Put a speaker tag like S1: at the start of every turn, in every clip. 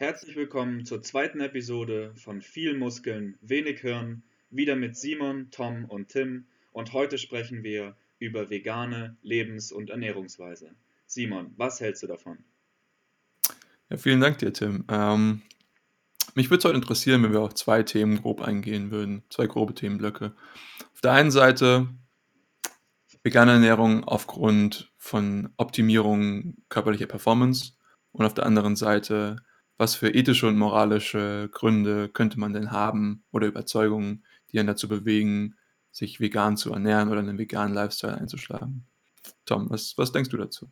S1: Herzlich willkommen zur zweiten Episode von Viel Muskeln, wenig Hirn, wieder mit Simon, Tom und Tim und heute sprechen wir über vegane Lebens- und Ernährungsweise. Simon, was hältst du davon?
S2: Ja, vielen Dank dir, Tim. Ähm, mich würde es heute interessieren, wenn wir auf zwei Themen grob eingehen würden, zwei grobe Themenblöcke. Auf der einen Seite vegane Ernährung aufgrund von Optimierung körperlicher Performance und auf der anderen Seite, was für ethische und moralische Gründe könnte man denn haben oder Überzeugungen, die einen dazu bewegen, sich vegan zu ernähren oder einen veganen Lifestyle einzuschlagen. Tom, was, was denkst du dazu?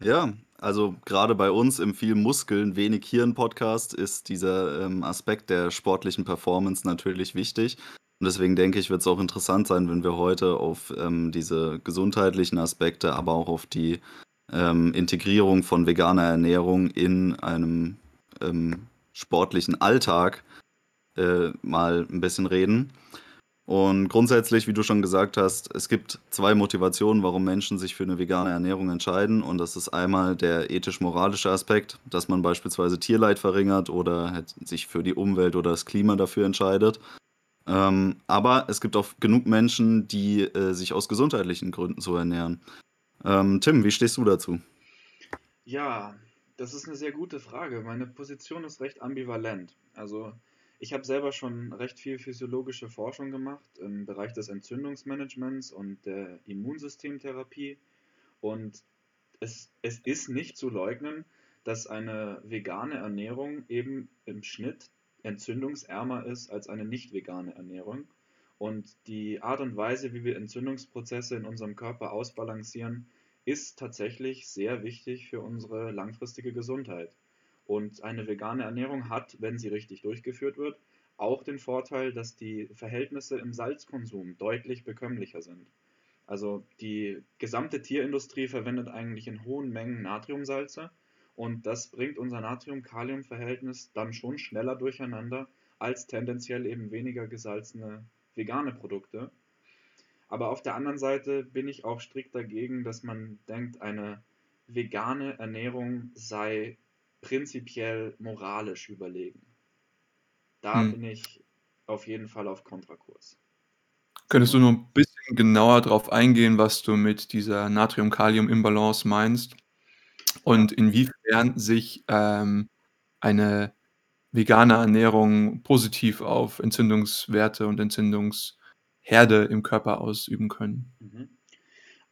S3: Ja, also gerade bei uns im viel Muskeln, wenig Hirn-Podcast ist dieser ähm, Aspekt der sportlichen Performance natürlich wichtig. Und deswegen denke ich, wird es auch interessant sein, wenn wir heute auf ähm, diese gesundheitlichen Aspekte, aber auch auf die ähm, Integrierung von veganer Ernährung in einem ähm, sportlichen Alltag äh, mal ein bisschen reden. Und grundsätzlich, wie du schon gesagt hast, es gibt zwei Motivationen, warum Menschen sich für eine vegane Ernährung entscheiden. Und das ist einmal der ethisch-moralische Aspekt, dass man beispielsweise Tierleid verringert oder halt sich für die Umwelt oder das Klima dafür entscheidet. Ähm, aber es gibt auch genug Menschen, die äh, sich aus gesundheitlichen Gründen so ernähren. Ähm, Tim, wie stehst du dazu?
S1: Ja, das ist eine sehr gute Frage. Meine Position ist recht ambivalent. Also ich habe selber schon recht viel physiologische Forschung gemacht im Bereich des Entzündungsmanagements und der Immunsystemtherapie. Und es, es ist nicht zu leugnen, dass eine vegane Ernährung eben im Schnitt entzündungsärmer ist als eine nicht vegane Ernährung. Und die Art und Weise, wie wir Entzündungsprozesse in unserem Körper ausbalancieren, ist tatsächlich sehr wichtig für unsere langfristige Gesundheit. Und eine vegane Ernährung hat, wenn sie richtig durchgeführt wird, auch den Vorteil, dass die Verhältnisse im Salzkonsum deutlich bekömmlicher sind. Also die gesamte Tierindustrie verwendet eigentlich in hohen Mengen Natriumsalze und das bringt unser Natrium-Kalium-Verhältnis dann schon schneller durcheinander als tendenziell eben weniger gesalzene vegane Produkte. Aber auf der anderen Seite bin ich auch strikt dagegen, dass man denkt, eine vegane Ernährung sei prinzipiell moralisch überlegen. Da hm. bin ich auf jeden Fall auf Kontrakurs.
S2: Könntest du nur ein bisschen genauer darauf eingehen, was du mit dieser Natrium-Kalium-Imbalance meinst? Und inwiefern sich, ähm, eine vegane Ernährung positiv auf Entzündungswerte und Entzündungsherde im Körper ausüben können?
S1: Mhm.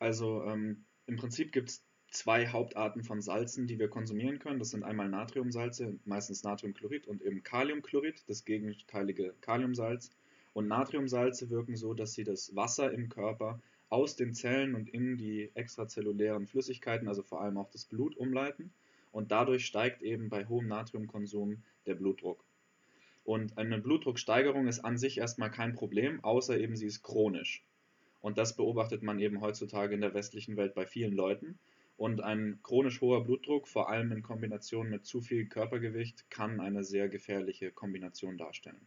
S1: Also, ähm, im Prinzip gibt es zwei Hauptarten von Salzen, die wir konsumieren können. Das sind einmal Natriumsalze, meistens Natriumchlorid und eben Kaliumchlorid, das gegenteilige Kaliumsalz. Und Natriumsalze wirken so, dass sie das Wasser im Körper aus den Zellen und in die extrazellulären Flüssigkeiten, also vor allem auch das Blut, umleiten. Und dadurch steigt eben bei hohem Natriumkonsum der Blutdruck. Und eine Blutdrucksteigerung ist an sich erstmal kein Problem, außer eben sie ist chronisch. Und das beobachtet man eben heutzutage in der westlichen Welt bei vielen Leuten. Und ein chronisch hoher Blutdruck, vor allem in Kombination mit zu viel Körpergewicht, kann eine sehr gefährliche Kombination darstellen.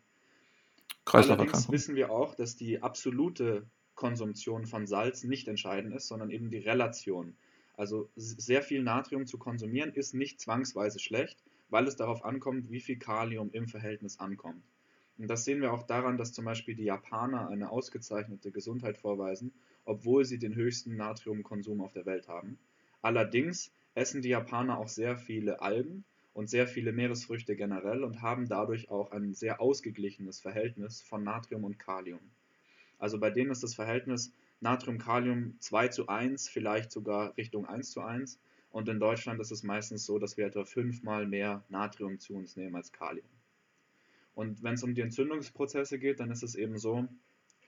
S1: Allerdings wissen wir auch, dass die absolute Konsumption von Salz nicht entscheidend ist, sondern eben die Relation. Also sehr viel Natrium zu konsumieren ist nicht zwangsweise schlecht, weil es darauf ankommt, wie viel Kalium im Verhältnis ankommt. Und das sehen wir auch daran, dass zum Beispiel die Japaner eine ausgezeichnete Gesundheit vorweisen, obwohl sie den höchsten Natriumkonsum auf der Welt haben. Allerdings essen die Japaner auch sehr viele Algen und sehr viele Meeresfrüchte generell und haben dadurch auch ein sehr ausgeglichenes Verhältnis von Natrium und Kalium. Also bei denen ist das Verhältnis Natrium-Kalium 2 zu 1, vielleicht sogar Richtung 1 zu 1. Und in Deutschland ist es meistens so, dass wir etwa fünfmal mehr Natrium zu uns nehmen als Kalium. Und wenn es um die Entzündungsprozesse geht, dann ist es eben so,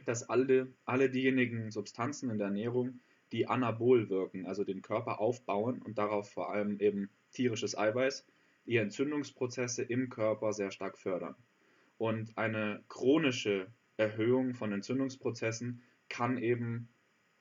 S1: dass alle, alle diejenigen Substanzen in der Ernährung, die anabol wirken, also den Körper aufbauen und darauf vor allem eben tierisches Eiweiß, die Entzündungsprozesse im Körper sehr stark fördern. Und eine chronische Erhöhung von Entzündungsprozessen kann eben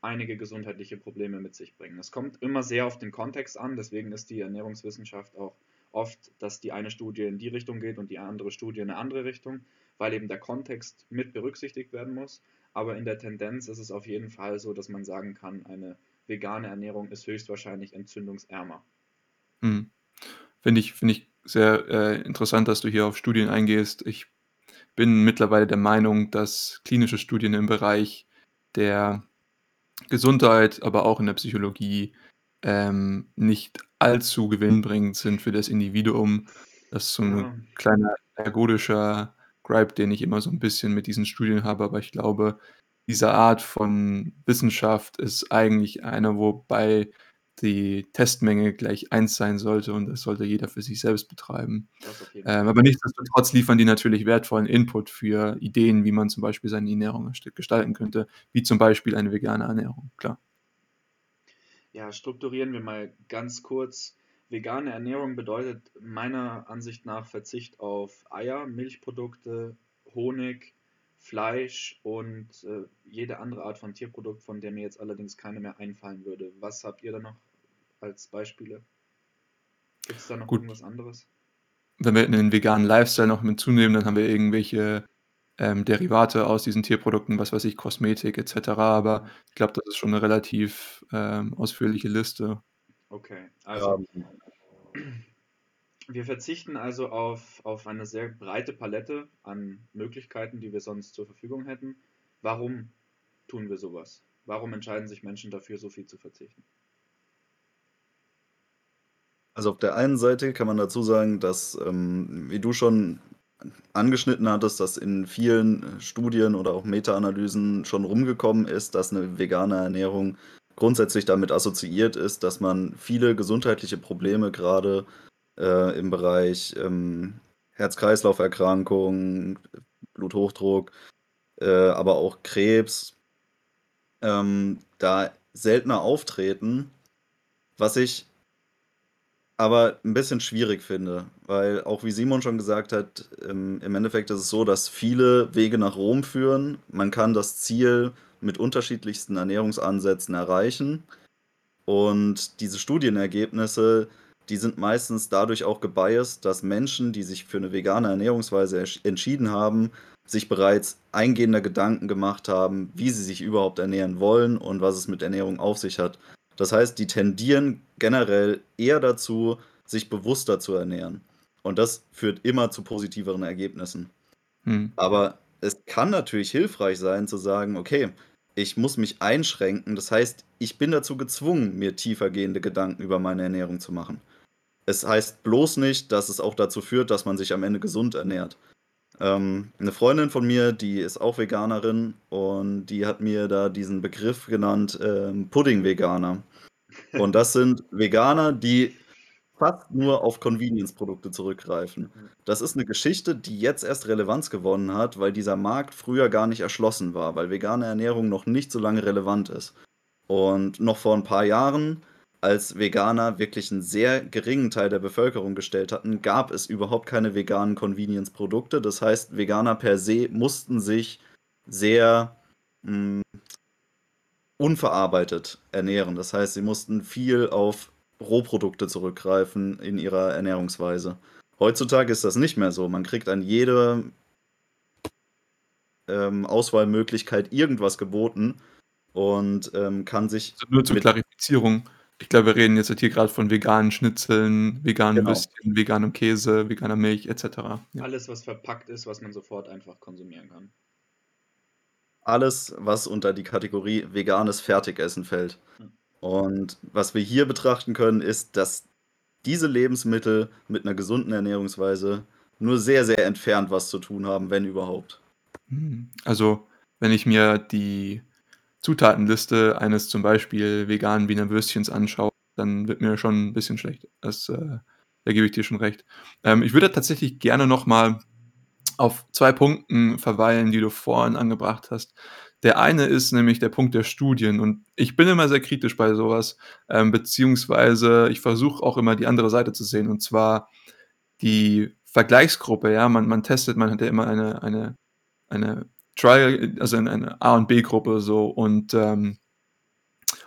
S1: einige gesundheitliche Probleme mit sich bringen. Es kommt immer sehr auf den Kontext an, deswegen ist die Ernährungswissenschaft auch oft, dass die eine Studie in die Richtung geht und die andere Studie in eine andere Richtung, weil eben der Kontext mit berücksichtigt werden muss. Aber in der Tendenz ist es auf jeden Fall so, dass man sagen kann, eine vegane Ernährung ist höchstwahrscheinlich entzündungsärmer.
S2: Hm. Finde ich, find ich sehr, äh, interessant, dass du hier auf Studien eingehst. Ich bin mittlerweile der Meinung, dass klinische Studien im Bereich der Gesundheit, aber auch in der Psychologie, ähm, nicht allzu gewinnbringend sind für das Individuum. Das ist so 'n
S1: Ja.
S2: kleiner ergodischer Gripe, den ich immer so 'n bisschen mit diesen Studien habe, aber ich glaube, diese Art von Wissenschaft ist eigentlich eine, wobei die Testmenge gleich 1 sein sollte und das sollte jeder für sich selbst betreiben. Ähm, aber nichtsdestotrotz liefern die natürlich wertvollen Input für Ideen, wie man zum Beispiel seine Ernährung gest gestalten könnte, wie zum Beispiel eine vegane Ernährung, klar.
S1: Ja, strukturieren wir mal ganz kurz. Vegane Ernährung bedeutet meiner Ansicht nach Verzicht auf Eier, Milchprodukte, Honig, Fleisch und, äh, jede andere Art von Tierprodukt, von der mir jetzt allerdings keine mehr einfallen würde. Was habt ihr da noch als Beispiele? Gibt's da noch
S2: Gut.
S1: irgendwas anderes?
S2: Wenn wir 'nen veganen Lifestyle noch hinzunehmen, dann haben wir irgendwelche, ähm, Derivate aus diesen Tierprodukten, was weiß ich, Kosmetik et cetera, aber ich glaube, das ist schon 'ne relativ, ähm, ausführliche Liste.
S1: Okay, also
S3: Ähm
S1: wir verzichten also auf auf eine sehr breite Palette an Möglichkeiten, die wir sonst zur Verfügung hätten. Warum tun wir so was? Warum entscheiden sich Menschen dafür, so viel zu verzichten?
S3: Also, auf der einen Seite kann man dazu sagen, dass, ähm, wie du schon angeschnitten hattest, dass in vielen, äh, Studien oder auch Meta-Analysen schon rumgekommen ist, dass 'ne vegane Ernährung grundsätzlich damit assoziiert ist, dass man viele gesundheitliche Probleme grade, äh, im Bereich, ähm, Herz-Kreislauf-Erkrankungen, Bluthochdruck, äh, aber auch Krebs ähm, da seltener auftreten, was ich aber 'n bisschen schwierig finde, weil auch wie Simon schon gesagt hat, ähm, im Endeffekt ist es so, dass viele Wege nach Rom führen. Man kann das Ziel mit unterschiedlichsten Ernährungsansätzen erreichen und diese Studienergebnisse, die sind meistens dadurch auch gebiased, dass Menschen, die sich für 'ne vegane Ernährungsweise entschieden haben, sich bereits eingehender Gedanken gemacht haben, wie sie sich überhaupt ernähren wollen und was es mit Ernährung auf sich hat. Das heißt, die tendieren generell eher dazu, sich bewusster zu ernähren und das führt immer zu positiveren Ergebnissen.
S2: Mhm.
S3: Aber es kann natürlich hilfreich sein zu sagen: „Okay, ich muss mich einschränken. Das heißt, ich bin dazu gezwungen, mir tiefergehende Gedanken über meine Ernährung zu machen.“ Es heißt bloß nicht, dass es auch dazu führt, dass man sich am Ende gesund ernährt. Ähm, 'ne Freundin von mir, die ist auch Veganerin und die hat mir da diesen Begriff genannt, ähm, Pudding-Veganer. Und das sind Veganer, die fast nur auf Convenience-Produkte zurückgreifen. Das ist 'ne Geschichte, die jetzt erst Relevanz gewonnen hat, weil dieser Markt früher gar nicht erschlossen war, weil vegane Ernährung noch nicht so lange relevant ist. Und noch vor 'n paar Jahren, als Veganer wirklich 'n sehr geringen Teil der Bevölkerung gestellt hatten, gab es überhaupt keine veganen Convenience-Produkte. Das heißt, Veganer per se mussten sich sehr, hm unverarbeitet ernähren. Das heißt, sie mussten viel auf Rohprodukte zurückgreifen in ihrer Ernährungsweise. Heutzutage ist das nicht mehr so. Man kriegt an jede ähm, Auswahlmöglichkeit irgendwas geboten und, ähm, kann sich
S2: Also, nur zur Klarifizierung. Ich glaube, wir reden jetzt hier grad von veganen Schnitzeln, veganen
S3: Genau.
S2: Würstchen, veganem Käse, veganer Milch et cetera. Ja.
S1: Alles, was verpackt ist, was man sofort einfach konsumieren kann.
S3: Alles, was unter die Kategorie veganes Fertigessen fällt. Und was wir hier betrachten können, ist, dass diese Lebensmittel mit 'ner gesunden Ernährungsweise nur sehr, sehr entfernt was zu tun haben, wenn überhaupt.
S2: Mhm. Also, wenn ich mir die Zutatenliste eines zum Beispiel veganen Wiener Würstchens anschaue, dann wird mir schon 'n bisschen schlecht. Das, äh da gebe ich dir schon recht. Ähm, ich würde tatsächlich gerne noch mal auf 2 Punkten verweilen, die du vorhin angebracht hast. Der eine ist nämlich der Punkt der Studien und ich bin immer sehr kritisch bei so was, ähm, beziehungsweise ich versuche auch immer die andere Seite zu sehen und zwar die Vergleichsgruppe, ja? Man man testet man hat ja immer eine eine eine Trial also, eine A und B-Gruppe so und, ähm,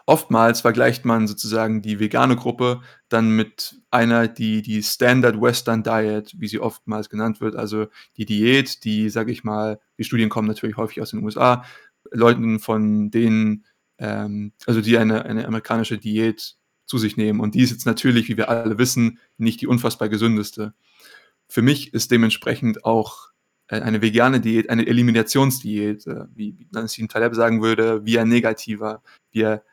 S2: oftmals vergleicht man sozusagen die vegane Gruppe dann mit einer, die die Standard Western Diet, wie sie oftmals genannt wird, also die Diät, die, sage ich mal die Studien kommen natürlich häufig aus den USA, Leuten von denen ähm, also die eine eine amerikanische Diät zu sich nehmen. Und die ist jetzt natürlich, wie wir alle wissen, nicht die unfassbar gesündeste. Für mich ist dementsprechend auch äh, eine vegane Diät eine Eliminationsdiät, äh, wie Nassim Taleb sagen würde, ein negativer. Wir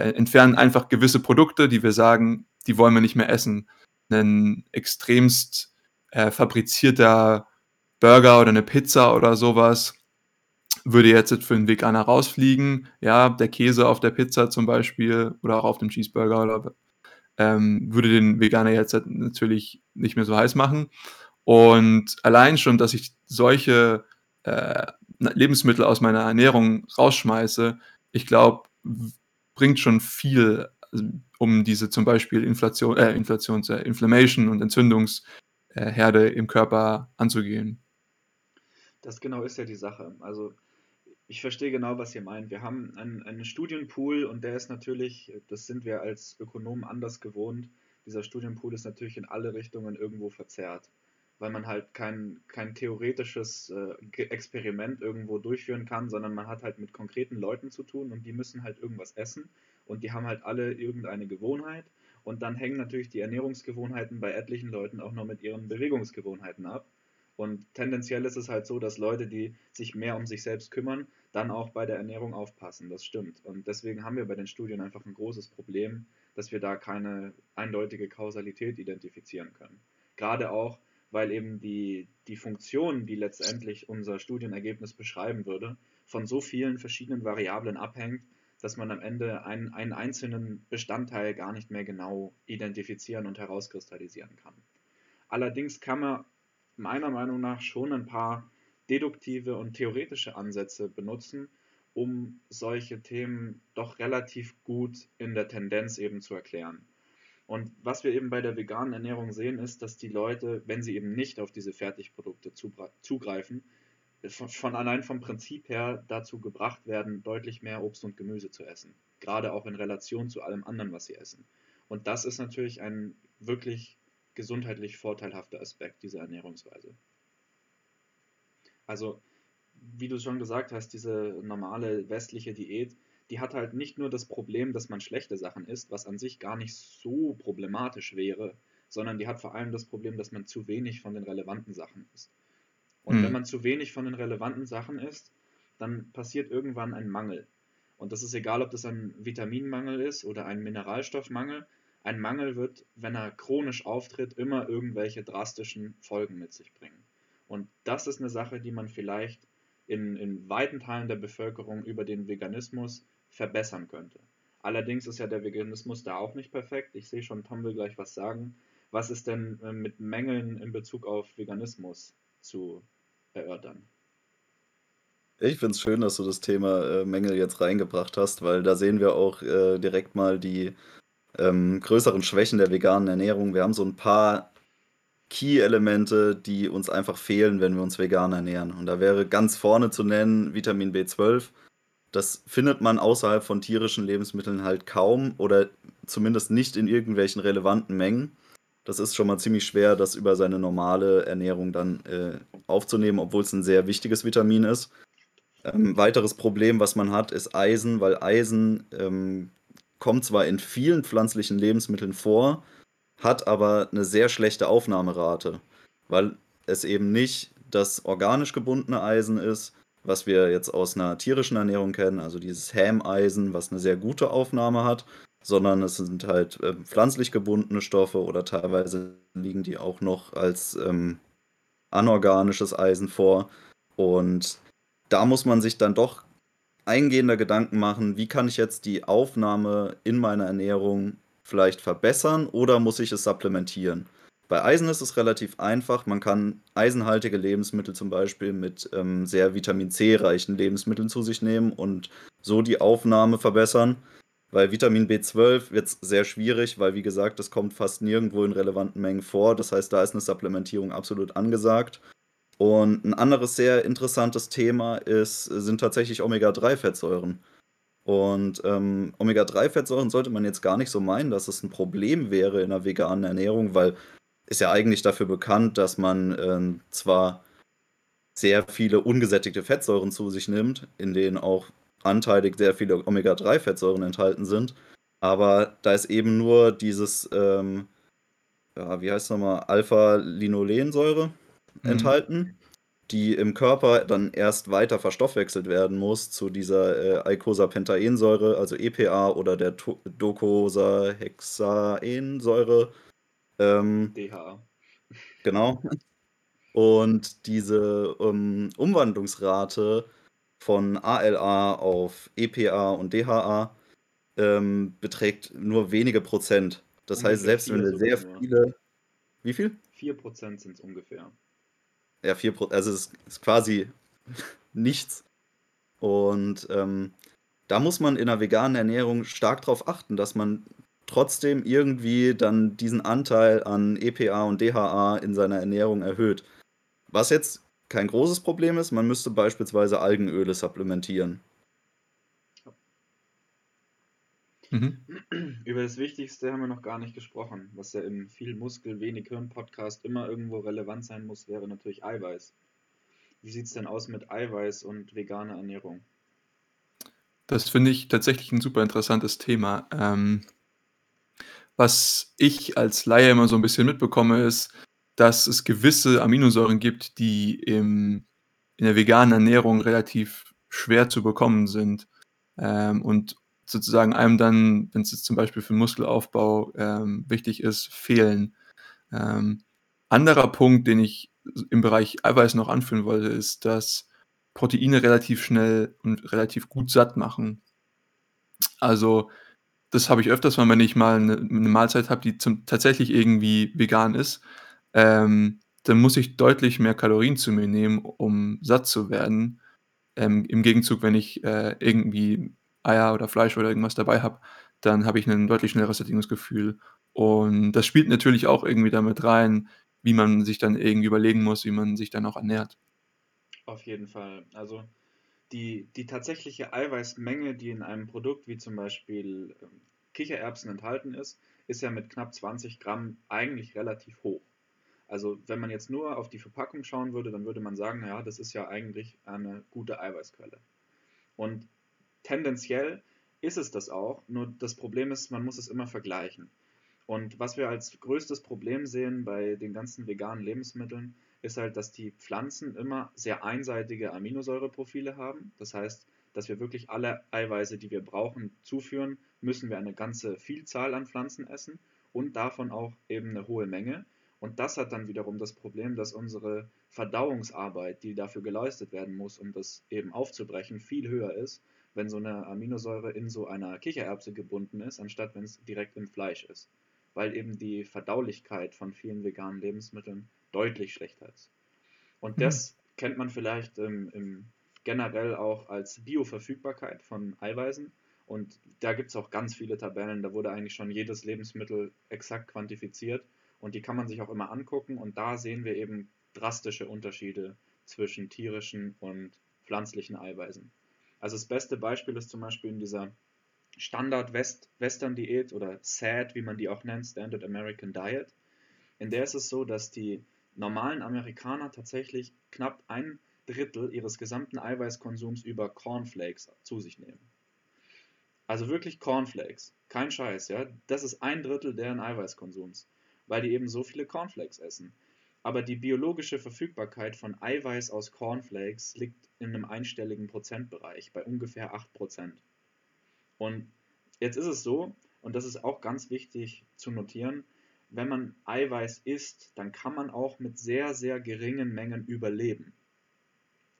S2: äh, entfernen einfach gewisse Produkte, die wir sagen, die wollen wir nicht mehr essen. Ein extremst äh, fabrizierter Burger oder eine Pizza oder sowas würde jetzt für einen Veganer rausfliegen. Ja, der Käse auf der Pizza zum Beispiel oder auch auf dem Cheeseburger oder, ähm, würde den Veganer jetzt natürlich nicht mehr so heiß machen. Und allein schon, dass ich solche äh, Lebensmittel aus meiner Ernährung rausschmeiße, ich glaube, bringt schon viel, also, um diese zum Beispiel Inflation, äh, Inflations, äh, Inflammation und Entzündungsherde im Körper anzugehen.
S1: Das genau ist ja die Sache. Also ich verstehe genau, was ihr meint. Wir haben einen, einen Studienpool und der ist natürlich, das sind wir als Ökonomen anders gewohnt. Dieser Studienpool ist natürlich in alle Richtungen irgendwo verzerrt, weil man halt kein, kein theoretisches äh, Experiment irgendwo durchführen kann, sondern man hat halt mit konkreten Leuten zu tun und die müssen halt irgendwas essen und die haben halt alle irgendeine Gewohnheit und dann hängen natürlich die Ernährungsgewohnheiten bei etlichen Leuten auch noch mit ihren Bewegungsgewohnheiten ab. Und tendenziell ist es halt so, dass Leute, die sich mehr um sich selbst kümmern, dann auch bei der Ernährung aufpassen. Das stimmt. Und deswegen haben wir bei den Studien einfach ein großes Problem, dass wir da keine eindeutige Kausalität identifizieren können. Gerade auch, weil eben die, die Funktion, die letztendlich unser Studienergebnis beschreiben würde, von so vielen verschiedenen Variablen abhängt, dass man am Ende einen, einen einzelnen Bestandteil gar nicht mehr genau identifizieren und herauskristallisieren kann. Allerdings kann man meiner Meinung nach schon ein paar deduktive und theoretische Ansätze benutzen, um solche Themen doch relativ gut in der Tendenz eben zu erklären. Und was wir eben bei der veganen Ernährung sehen, ist, dass die Leute, wenn sie eben nicht auf diese Fertigprodukte zugreifen, von allein vom Prinzip her dazu gebracht werden, deutlich mehr Obst und Gemüse zu essen. Gerade auch in Relation zu allem anderen, was sie essen. Und das ist natürlich ein wirklich gesundheitlich vorteilhafter Aspekt dieser Ernährungsweise. Also, wie du schon gesagt hast, diese normale westliche Diät, die hat halt nicht nur das Problem, dass man schlechte Sachen isst, was an sich gar nicht so problematisch wäre, sondern die hat vor allem das Problem, dass man zu wenig von den relevanten Sachen isst. Und mhm. wenn man zu wenig von den relevanten Sachen isst, dann passiert irgendwann ein Mangel. Und das ist egal, ob das ein Vitaminmangel ist oder ein Mineralstoffmangel, ein Mangel wird, wenn er chronisch auftritt, immer irgendwelche drastischen Folgen mit sich bringen. Und das ist eine Sache, die man vielleicht in, in weiten Teilen der Bevölkerung über den Veganismus verbessern könnte. Allerdings ist ja der Veganismus da auch nicht perfekt. Ich sehe schon, Tom will gleich was sagen. Was ist denn äh, mit Mängeln in Bezug auf Veganismus zu erörtern?
S3: Ich finde es schön, dass du das Thema äh, Mängel jetzt reingebracht hast, weil da sehen wir auch äh, direkt mal die ähm, größeren Schwächen der veganen Ernährung. Wir haben so ein paar Key-Elemente, die uns einfach fehlen, wenn wir uns vegan ernähren. Und da wäre ganz vorne zu nennen Vitamin B12. Das findet man außerhalb von tierischen Lebensmitteln halt kaum oder zumindest nicht in irgendwelchen relevanten Mengen. Das ist schon mal ziemlich schwer, das über seine normale Ernährung dann äh, aufzunehmen, obwohl es ein sehr wichtiges Vitamin ist. Ähm, weiteres Problem, was man hat, ist Eisen, weil Eisen ähm, kommt zwar in vielen pflanzlichen Lebensmitteln vor, hat aber eine sehr schlechte Aufnahmerate, weil es eben nicht das organisch gebundene Eisen ist, was wir jetzt aus einer tierischen Ernährung kennen, also dieses Hämeisen, was eine sehr gute Aufnahme hat, sondern es sind halt äh, pflanzlich gebundene Stoffe oder teilweise liegen die auch noch als ähm, anorganisches Eisen vor. Und da muss man sich dann doch eingehender Gedanken machen, wie kann ich jetzt die Aufnahme in meiner Ernährung vielleicht verbessern oder muss ich es supplementieren? Bei Eisen ist es relativ einfach. Man kann eisenhaltige Lebensmittel zum Beispiel mit ähm, sehr Vitamin C-reichen Lebensmitteln zu sich nehmen und so die Aufnahme verbessern. Bei Vitamin B12 wird es sehr schwierig, weil wie gesagt, das kommt fast nirgendwo in relevanten Mengen vor. Das heißt, da ist eine Supplementierung absolut angesagt. Und ein anderes sehr interessantes Thema ist, sind tatsächlich Omega-3-Fettsäuren. Und ähm, Omega-3-Fettsäuren sollte man jetzt gar nicht so meinen, dass es ein Problem wäre in der veganen Ernährung, weil ist ja eigentlich dafür bekannt, dass man ähm, zwar sehr viele ungesättigte Fettsäuren zu sich nimmt, in denen auch anteilig sehr viele Omega-3-Fettsäuren enthalten sind, Aber da ist eben nur dieses, ähm, ja, wie heißt es nochmal, Alpha-Linolensäure
S2: Mhm.
S3: enthalten, die im Körper dann erst weiter verstoffwechselt werden muss zu dieser äh, Eicosapentaensäure, also EPA oder der Docosahexaensäure. Ähm,
S1: DHA.
S3: genau. Und diese ähm, Umwandlungsrate von ALA auf EPA und DHA ähm, beträgt nur wenige Prozent. Das heißt,
S1: Ungefähr
S3: selbst wenn wir sehr
S1: sogar
S3: viele. Wie viel?
S1: 4% sind es ungefähr.
S3: Ja, 4%. Also es ist quasi nichts. Und ähm, da muss man in einer veganen Ernährung stark darauf achten, dass man trotzdem irgendwie dann diesen Anteil an EPA und DHA in seiner Ernährung erhöht. Was jetzt kein großes Problem ist, man müsste beispielsweise Algenöle supplementieren.
S2: Mhm.
S1: Über das Wichtigste haben wir noch gar nicht gesprochen. Was ja im viel Muskel, wenig Hirn Podcast immer irgendwo relevant sein muss, wäre natürlich Eiweiß. Wie sieht es denn aus mit Eiweiß und veganer Ernährung?
S2: Das finde ich tatsächlich ein super interessantes Thema. Ähm, was ich als Laie immer so ein bisschen mitbekomme, ist, dass es gewisse Aminosäuren gibt, die im in der veganen Ernährung relativ schwer zu bekommen sind, ähm, und sozusagen einem dann, wenn es zum Beispiel für Muskelaufbau, ähm, wichtig ist, fehlen. Ähm, anderer Punkt, den ich im Bereich Eiweiß noch anführen wollte, ist, dass Proteine relativ schnell und relativ gut satt machen. Also, das habe ich öfters mal, wenn ich mal eine 'ne Mahlzeit habe, die zum tatsächlich irgendwie vegan ist, ähm, dann muss ich deutlich mehr Kalorien zu mir nehmen, um satt zu werden. Ähm, Im Gegenzug, wenn ich, äh, irgendwie Eier oder Fleisch oder irgendwas dabei habe, dann habe ich ein deutlich schnelleres Sättigungsgefühl. Und das spielt natürlich auch irgendwie damit rein, wie man sich dann irgendwie überlegen muss, wie man sich dann auch ernährt.
S1: Auf jeden Fall. Also die, die tatsächliche Eiweißmenge, die in einem Produkt wie zum Beispiel ähm, Kichererbsen enthalten ist, ist ja mit knapp 20 Gramm eigentlich relativ hoch. Also wenn man jetzt nur auf die Verpackung schauen würde, dann würde man sagen, naja, das ist ja eigentlich eine gute Eiweißquelle. Und tendenziell ist es das auch, nur das Problem ist, man muss es immer vergleichen. Und was wir als größtes Problem sehen bei den ganzen veganen Lebensmitteln, ist halt, dass die Pflanzen immer sehr einseitige Aminosäureprofile haben. Das heißt, dass wir wirklich alle Eiweiße, die wir brauchen, zuführen, müssen wir eine ganze Vielzahl an Pflanzen essen und davon auch eben eine hohe Menge. Und das hat dann wiederum das Problem, dass unsere Verdauungsarbeit, die dafür geleistet werden muss, um das eben aufzubrechen, viel höher ist, wenn so eine Aminosäure in so einer Kichererbse gebunden ist, anstatt wenn es direkt im Fleisch ist. Weil eben die Verdaulichkeit von vielen veganen Lebensmitteln deutlich schlechter ist. Und
S2: Mhm.
S1: das kennt man vielleicht ähm, im, generell auch als Bioverfügbarkeit von Eiweißen. Und da gibt es auch ganz viele Tabellen, da wurde eigentlich schon jedes Lebensmittel exakt quantifiziert. Und die kann man sich auch immer angucken. Und da sehen wir eben drastische Unterschiede zwischen tierischen und pflanzlichen Eiweißen. Also das beste Beispiel ist zum Beispiel in dieser Standard-Western-Diät oder SAD, wie man die auch nennt, Standard American Diet. In der ist es so, dass die normalen Amerikaner tatsächlich knapp ein Drittel ihres gesamten Eiweißkonsums über Cornflakes zu sich nehmen. Also wirklich Cornflakes, kein Scheiß, ja. Das ist ein Drittel deren Eiweißkonsums, weil die eben so viele Cornflakes essen. Aber die biologische Verfügbarkeit von Eiweiß aus Cornflakes liegt in einem einstelligen Prozentbereich, bei ungefähr 8%. Und jetzt ist es so, und das ist auch ganz wichtig zu notieren, wenn man Eiweiß isst, dann kann man auch mit sehr, sehr geringen Mengen überleben.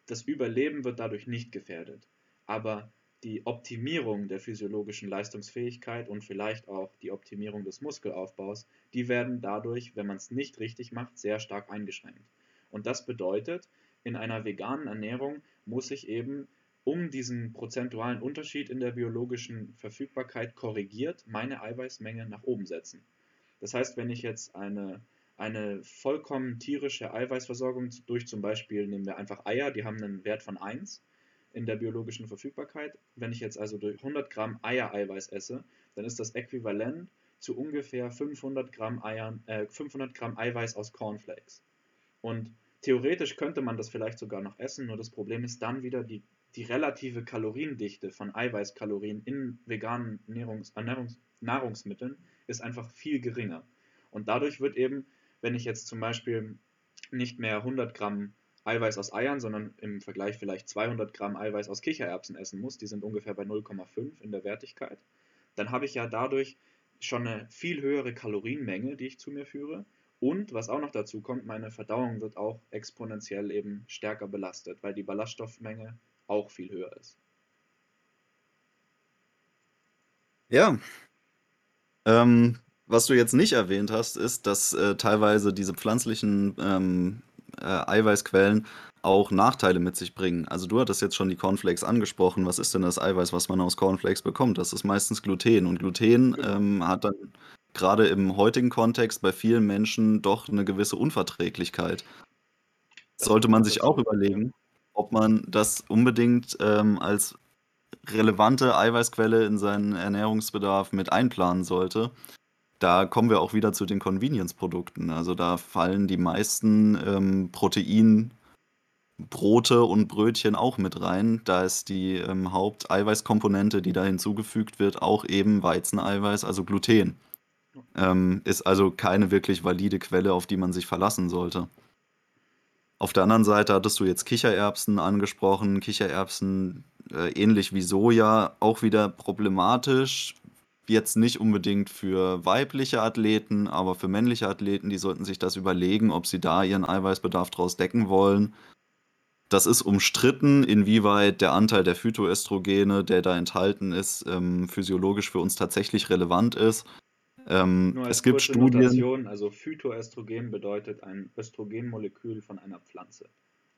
S1: Das Überleben wird dadurch nicht gefährdet, aber die Optimierung der physiologischen Leistungsfähigkeit und vielleicht auch die Optimierung des Muskelaufbaus, die werden dadurch, wenn man es nicht richtig macht, sehr stark eingeschränkt. Und das bedeutet, in einer veganen Ernährung muss ich eben, um diesen prozentualen Unterschied in der biologischen Verfügbarkeit korrigiert, meine Eiweißmenge nach oben setzen. Das heißt, wenn ich jetzt eine, eine vollkommen tierische Eiweißversorgung durch zum Beispiel, nehmen wir einfach Eier, die haben einen Wert von 1 in der biologischen Verfügbarkeit. Wenn ich jetzt also durch 100 Gramm Eiereiweiß esse, dann ist das äquivalent zu ungefähr 500 Gramm, Eiern, äh, 500 Gramm Eiweiß aus Cornflakes. Und theoretisch könnte man das vielleicht sogar noch essen, nur das Problem ist dann wieder die die relative Kaloriendichte von Eiweißkalorien in veganen Ernährungs Nahrungsmitteln ist einfach viel geringer. Und dadurch wird eben, wenn ich jetzt zum Beispiel nicht mehr 100 Gramm Eiweiß aus Eiern, sondern im Vergleich vielleicht 200 Gramm Eiweiß aus Kichererbsen essen muss, die sind ungefähr bei 0,5 in der Wertigkeit, dann habe ich ja dadurch schon eine viel höhere Kalorienmenge, die ich zu mir führe. Und was auch noch dazu kommt, meine Verdauung wird auch exponentiell eben stärker belastet, weil die Ballaststoffmenge auch viel höher ist.
S3: Ja. Ähm, was du jetzt nicht erwähnt hast, ist, dass äh, teilweise diese pflanzlichen ähm, äh, Eiweißquellen auch Nachteile mit sich bringen. Also du hattest jetzt schon die Cornflakes angesprochen. Was ist denn das Eiweiß, was man aus Cornflakes bekommt? Das ist meistens Gluten. Und Gluten
S1: Genau.
S3: ähm, hat dann gerade im heutigen Kontext bei vielen Menschen doch eine gewisse Unverträglichkeit. Sollte man sich auch überlegen, ob man das unbedingt ähm, als relevante Eiweißquelle in seinen Ernährungsbedarf mit einplanen sollte. Da kommen wir auch wieder zu den Convenience-Produkten. Also da fallen die meisten ähm, Proteinbrote und Brötchen auch mit rein. Da ist die ähm, Haupteiweißkomponente, die da hinzugefügt wird, auch eben Weizeneiweiß, also Gluten. Ähm, ist also keine wirklich valide Quelle, auf die man sich verlassen sollte. Auf der anderen Seite hattest du jetzt Kichererbsen angesprochen. Kichererbsen, äh, ähnlich wie Soja, auch wieder problematisch. Jetzt nicht unbedingt für weibliche Athleten, aber für männliche Athleten, die sollten sich das überlegen, ob sie da ihren Eiweißbedarf draus decken wollen. Das ist umstritten, inwieweit der Anteil der Phytoöstrogene, der da enthalten ist, ähm, physiologisch für uns tatsächlich relevant ist. Ähm,
S1: Nur als
S3: es gibt Studien.
S1: Notation, also Phytoöstrogen bedeutet ein Östrogenmolekül von einer Pflanze.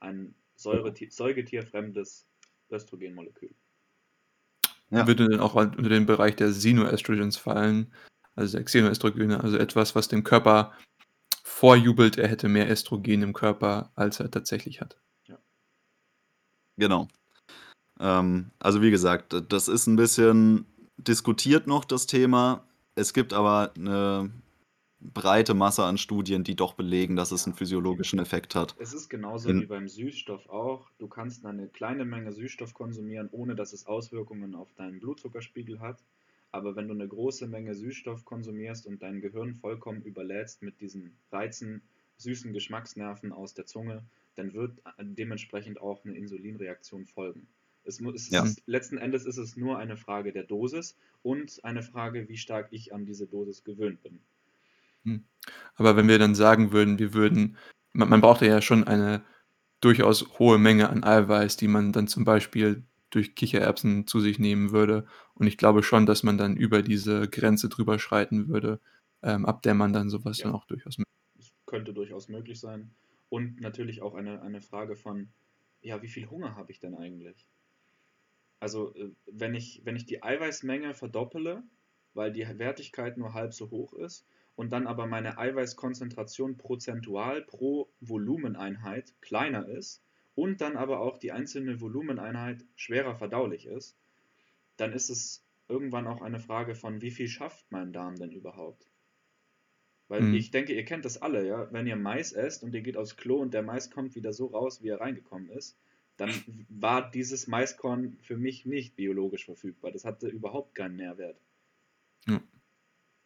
S1: Ein säugetierfremdes Östrogenmolekül.
S3: Ja.
S2: Würde dann auch unter den Bereich der Xenoestrogens fallen, also der Xenoestrogene, also etwas, was dem Körper vorjubelt, er hätte mehr Östrogen im Körper, als er tatsächlich hat.
S3: Genau. Ähm, also wie gesagt, das ist ein bisschen diskutiert noch, das Thema. Es gibt aber eine breite Masse an Studien, die doch belegen, dass es einen physiologischen Effekt hat.
S1: Es ist genauso
S3: In-
S1: wie beim Süßstoff auch. Du kannst eine kleine Menge Süßstoff konsumieren, ohne dass es Auswirkungen auf deinen Blutzuckerspiegel hat. Aber wenn du eine große Menge Süßstoff konsumierst und dein Gehirn vollkommen überlädst mit diesen Reizen, süßen Geschmacksnerven aus der Zunge, dann wird dementsprechend auch eine Insulinreaktion folgen. Es, es
S3: Ja.
S1: ist, letzten Endes ist es nur eine Frage der Dosis und eine Frage, wie stark ich an diese Dosis gewöhnt bin.
S2: Aber wenn wir dann sagen würden, wir würden, man, man braucht ja schon eine durchaus hohe Menge an Eiweiß, die man dann zum Beispiel durch Kichererbsen zu sich nehmen würde. Und ich glaube schon, dass man dann über diese Grenze drüber schreiten würde, ähm, ab der man dann sowas
S1: Ja.
S2: dann auch durchaus
S1: Das könnte durchaus möglich sein. Und natürlich auch eine, eine Frage von, ja, wie viel Hunger habe ich denn eigentlich? Also, äh, wenn ich, wenn ich die Eiweißmenge verdoppele, weil die Wertigkeit nur halb so hoch ist, und dann aber meine Eiweißkonzentration prozentual pro Volumeneinheit kleiner ist und dann aber auch die einzelne Volumeneinheit schwerer verdaulich ist, dann ist es irgendwann auch eine Frage von, wie viel schafft mein Darm denn überhaupt? Weil
S2: Mhm.
S1: ich denke, ihr kennt das alle, ja. Wenn ihr Mais esst und ihr geht aufs Klo und der Mais kommt wieder so raus, wie er reingekommen ist, dann war dieses Maiskorn für mich nicht biologisch verfügbar. Das hatte überhaupt keinen Nährwert.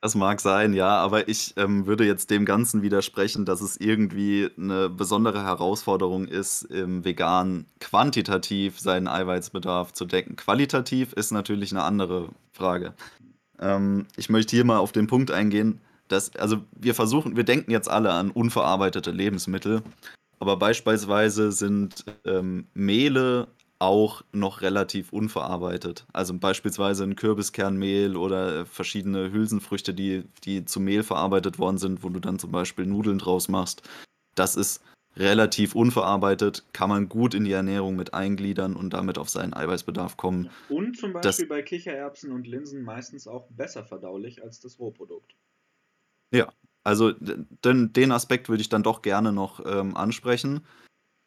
S3: Das mag sein, ja, aber ich ähm, würde jetzt dem Ganzen widersprechen, dass es irgendwie eine besondere Herausforderung ist, im Vegan quantitativ seinen Eiweißbedarf zu decken. Qualitativ ist natürlich eine andere Frage. Ähm, ich möchte hier mal auf den Punkt eingehen, dass, also wir versuchen, wir denken jetzt alle an unverarbeitete Lebensmittel, aber beispielsweise sind ähm, Mehle auch noch relativ unverarbeitet. Also beispielsweise ein Kürbiskernmehl oder äh, verschiedene Hülsenfrüchte, die, die zu Mehl verarbeitet worden sind, wo du dann zum Beispiel Nudeln draus machst. Das ist relativ unverarbeitet, kann man gut in die Ernährung mit eingliedern und damit auf seinen Eiweißbedarf kommen.
S1: Und zum
S3: Das-
S1: Beispiel bei Kichererbsen und Linsen meistens auch besser verdaulich als das Rohprodukt.
S3: Also d- den, den Aspekt würde ich dann doch gerne noch ähm, ansprechen.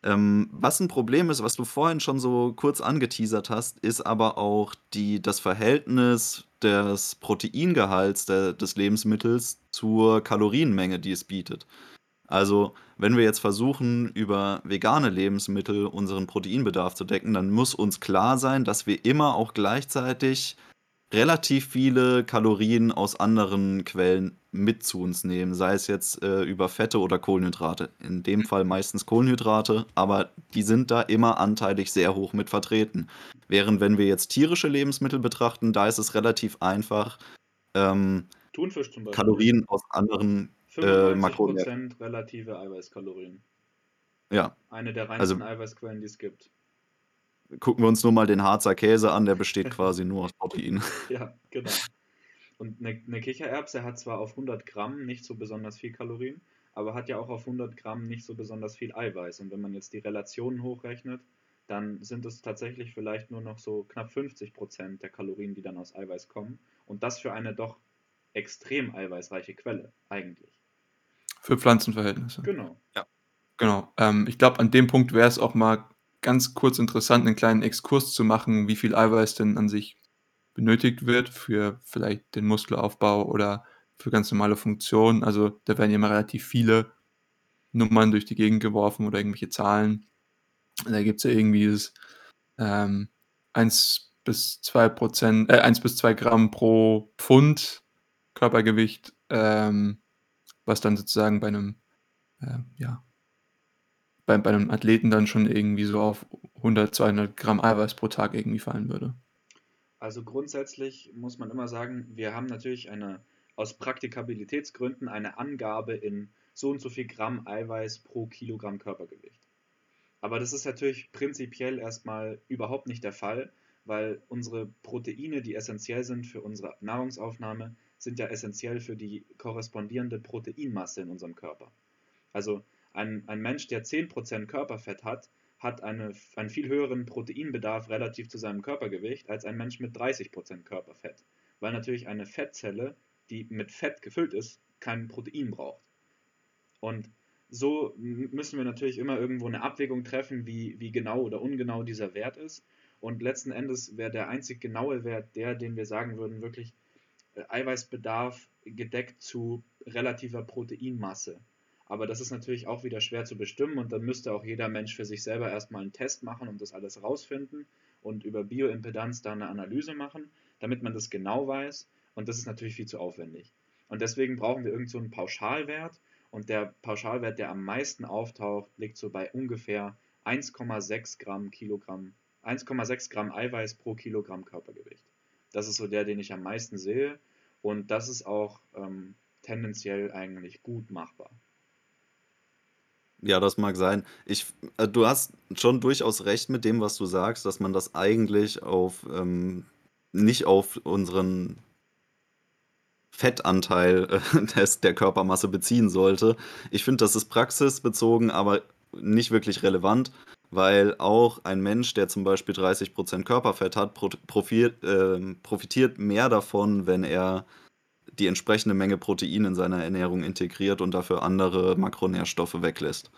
S3: Ähm, was ein Problem ist, was du vorhin schon so kurz angeteasert hast, ist aber auch die, das Verhältnis des Proteingehalts der, des Lebensmittels zur Kalorienmenge, die es bietet. Also, wenn wir jetzt versuchen, über vegane Lebensmittel unseren Proteinbedarf zu decken, dann muss uns klar sein, dass wir immer auch gleichzeitig relativ viele Kalorien aus anderen Quellen mit zu uns nehmen, sei es jetzt äh, über Fette oder Kohlenhydrate. In dem Fall meistens Kohlenhydrate, aber die sind da immer anteilig sehr hoch mit vertreten. Während wenn wir jetzt tierische Lebensmittel betrachten, da ist es relativ einfach, ähm,
S1: Thunfisch zum Beispiel.
S3: Kalorien aus anderen äh,
S1: 95%
S3: Makronährstoffen.
S1: relative Eiweißkalorien.
S3: Ja,
S1: Eine der
S3: also
S1: reinsten Eiweißquellen, die es gibt.
S3: Gucken wir uns nur mal den Harzer Käse an, der besteht quasi nur aus Protein.
S1: Ja, genau. Und eine, eine Kichererbse hat zwar auf 100 Gramm nicht so besonders viel Kalorien, aber hat ja auch auf 100 Gramm nicht so besonders viel Eiweiß. Und wenn man jetzt die Relationen hochrechnet, dann sind es tatsächlich vielleicht nur noch so knapp 50 Prozent der Kalorien, die dann aus Eiweiß kommen. Und das für eine doch extrem eiweißreiche Quelle, eigentlich.
S2: Für Pflanzenverhältnisse.
S1: Genau.
S2: Genau. Ähm, ich glaube, an dem Punkt wäre es auch mal ganz kurz interessant, einen kleinen Exkurs zu machen, wie viel Eiweiß denn an sich benötigt wird für vielleicht den Muskelaufbau oder für ganz normale Funktionen. Also da werden ja immer relativ viele Nummern durch die Gegend geworfen oder irgendwelche Zahlen. Da gibt es ja irgendwie das ähm, 1 bis 2 Prozent, äh, 1 bis 2 Gramm pro Pfund Körpergewicht, ähm, was dann sozusagen bei einem, äh, ja, bei, bei einem Athleten dann schon irgendwie so auf 100, 200 Gramm Eiweiß pro Tag irgendwie fallen würde.
S1: Also grundsätzlich muss man immer sagen, wir haben natürlich eine aus Praktikabilitätsgründen eine Angabe in so und so viel Gramm Eiweiß pro Kilogramm Körpergewicht. Aber das ist natürlich prinzipiell erstmal überhaupt nicht der Fall, weil unsere Proteine, die essentiell sind für unsere Nahrungsaufnahme, sind ja essentiell für die korrespondierende Proteinmasse in unserem Körper. Also ein, ein Mensch, der 10% Körperfett hat, hat eine, einen viel höheren Proteinbedarf relativ zu seinem Körpergewicht als ein Mensch mit 30% Körperfett. Weil natürlich eine Fettzelle, die mit Fett gefüllt ist, kein Protein braucht. Und so müssen wir natürlich immer irgendwo eine Abwägung treffen, wie, wie genau oder ungenau dieser Wert ist. Und letzten Endes wäre der einzig genaue Wert der, den wir sagen würden, wirklich äh, Eiweißbedarf gedeckt zu relativer Proteinmasse. Aber das ist natürlich auch wieder schwer zu bestimmen und dann müsste auch jeder Mensch für sich selber erstmal einen Test machen und das alles rausfinden und über Bioimpedanz da eine Analyse machen, damit man das genau weiß. Und das ist natürlich viel zu aufwendig. Und deswegen brauchen wir irgend so Pauschalwert und der Pauschalwert, der am meisten auftaucht, liegt so bei ungefähr 1,6 Gramm Kilogramm, 1,6 Gramm Eiweiß pro Kilogramm Körpergewicht. Das ist so der, den ich am meisten sehe und das ist auch ähm, tendenziell eigentlich gut machbar.
S3: Ja, das mag sein. Ich, äh, du hast schon durchaus recht mit dem, was du sagst, dass man das eigentlich auf ähm, nicht auf unseren Fettanteil äh, des, der Körpermasse beziehen sollte. Ich finde, das ist praxisbezogen, aber nicht wirklich relevant, weil auch ein Mensch, der zum Beispiel 30% Körperfett hat, pro, profitiert, äh, profitiert mehr davon, wenn er die entsprechende Menge Protein in seiner Ernährung integriert und dafür andere Makronährstoffe weglässt.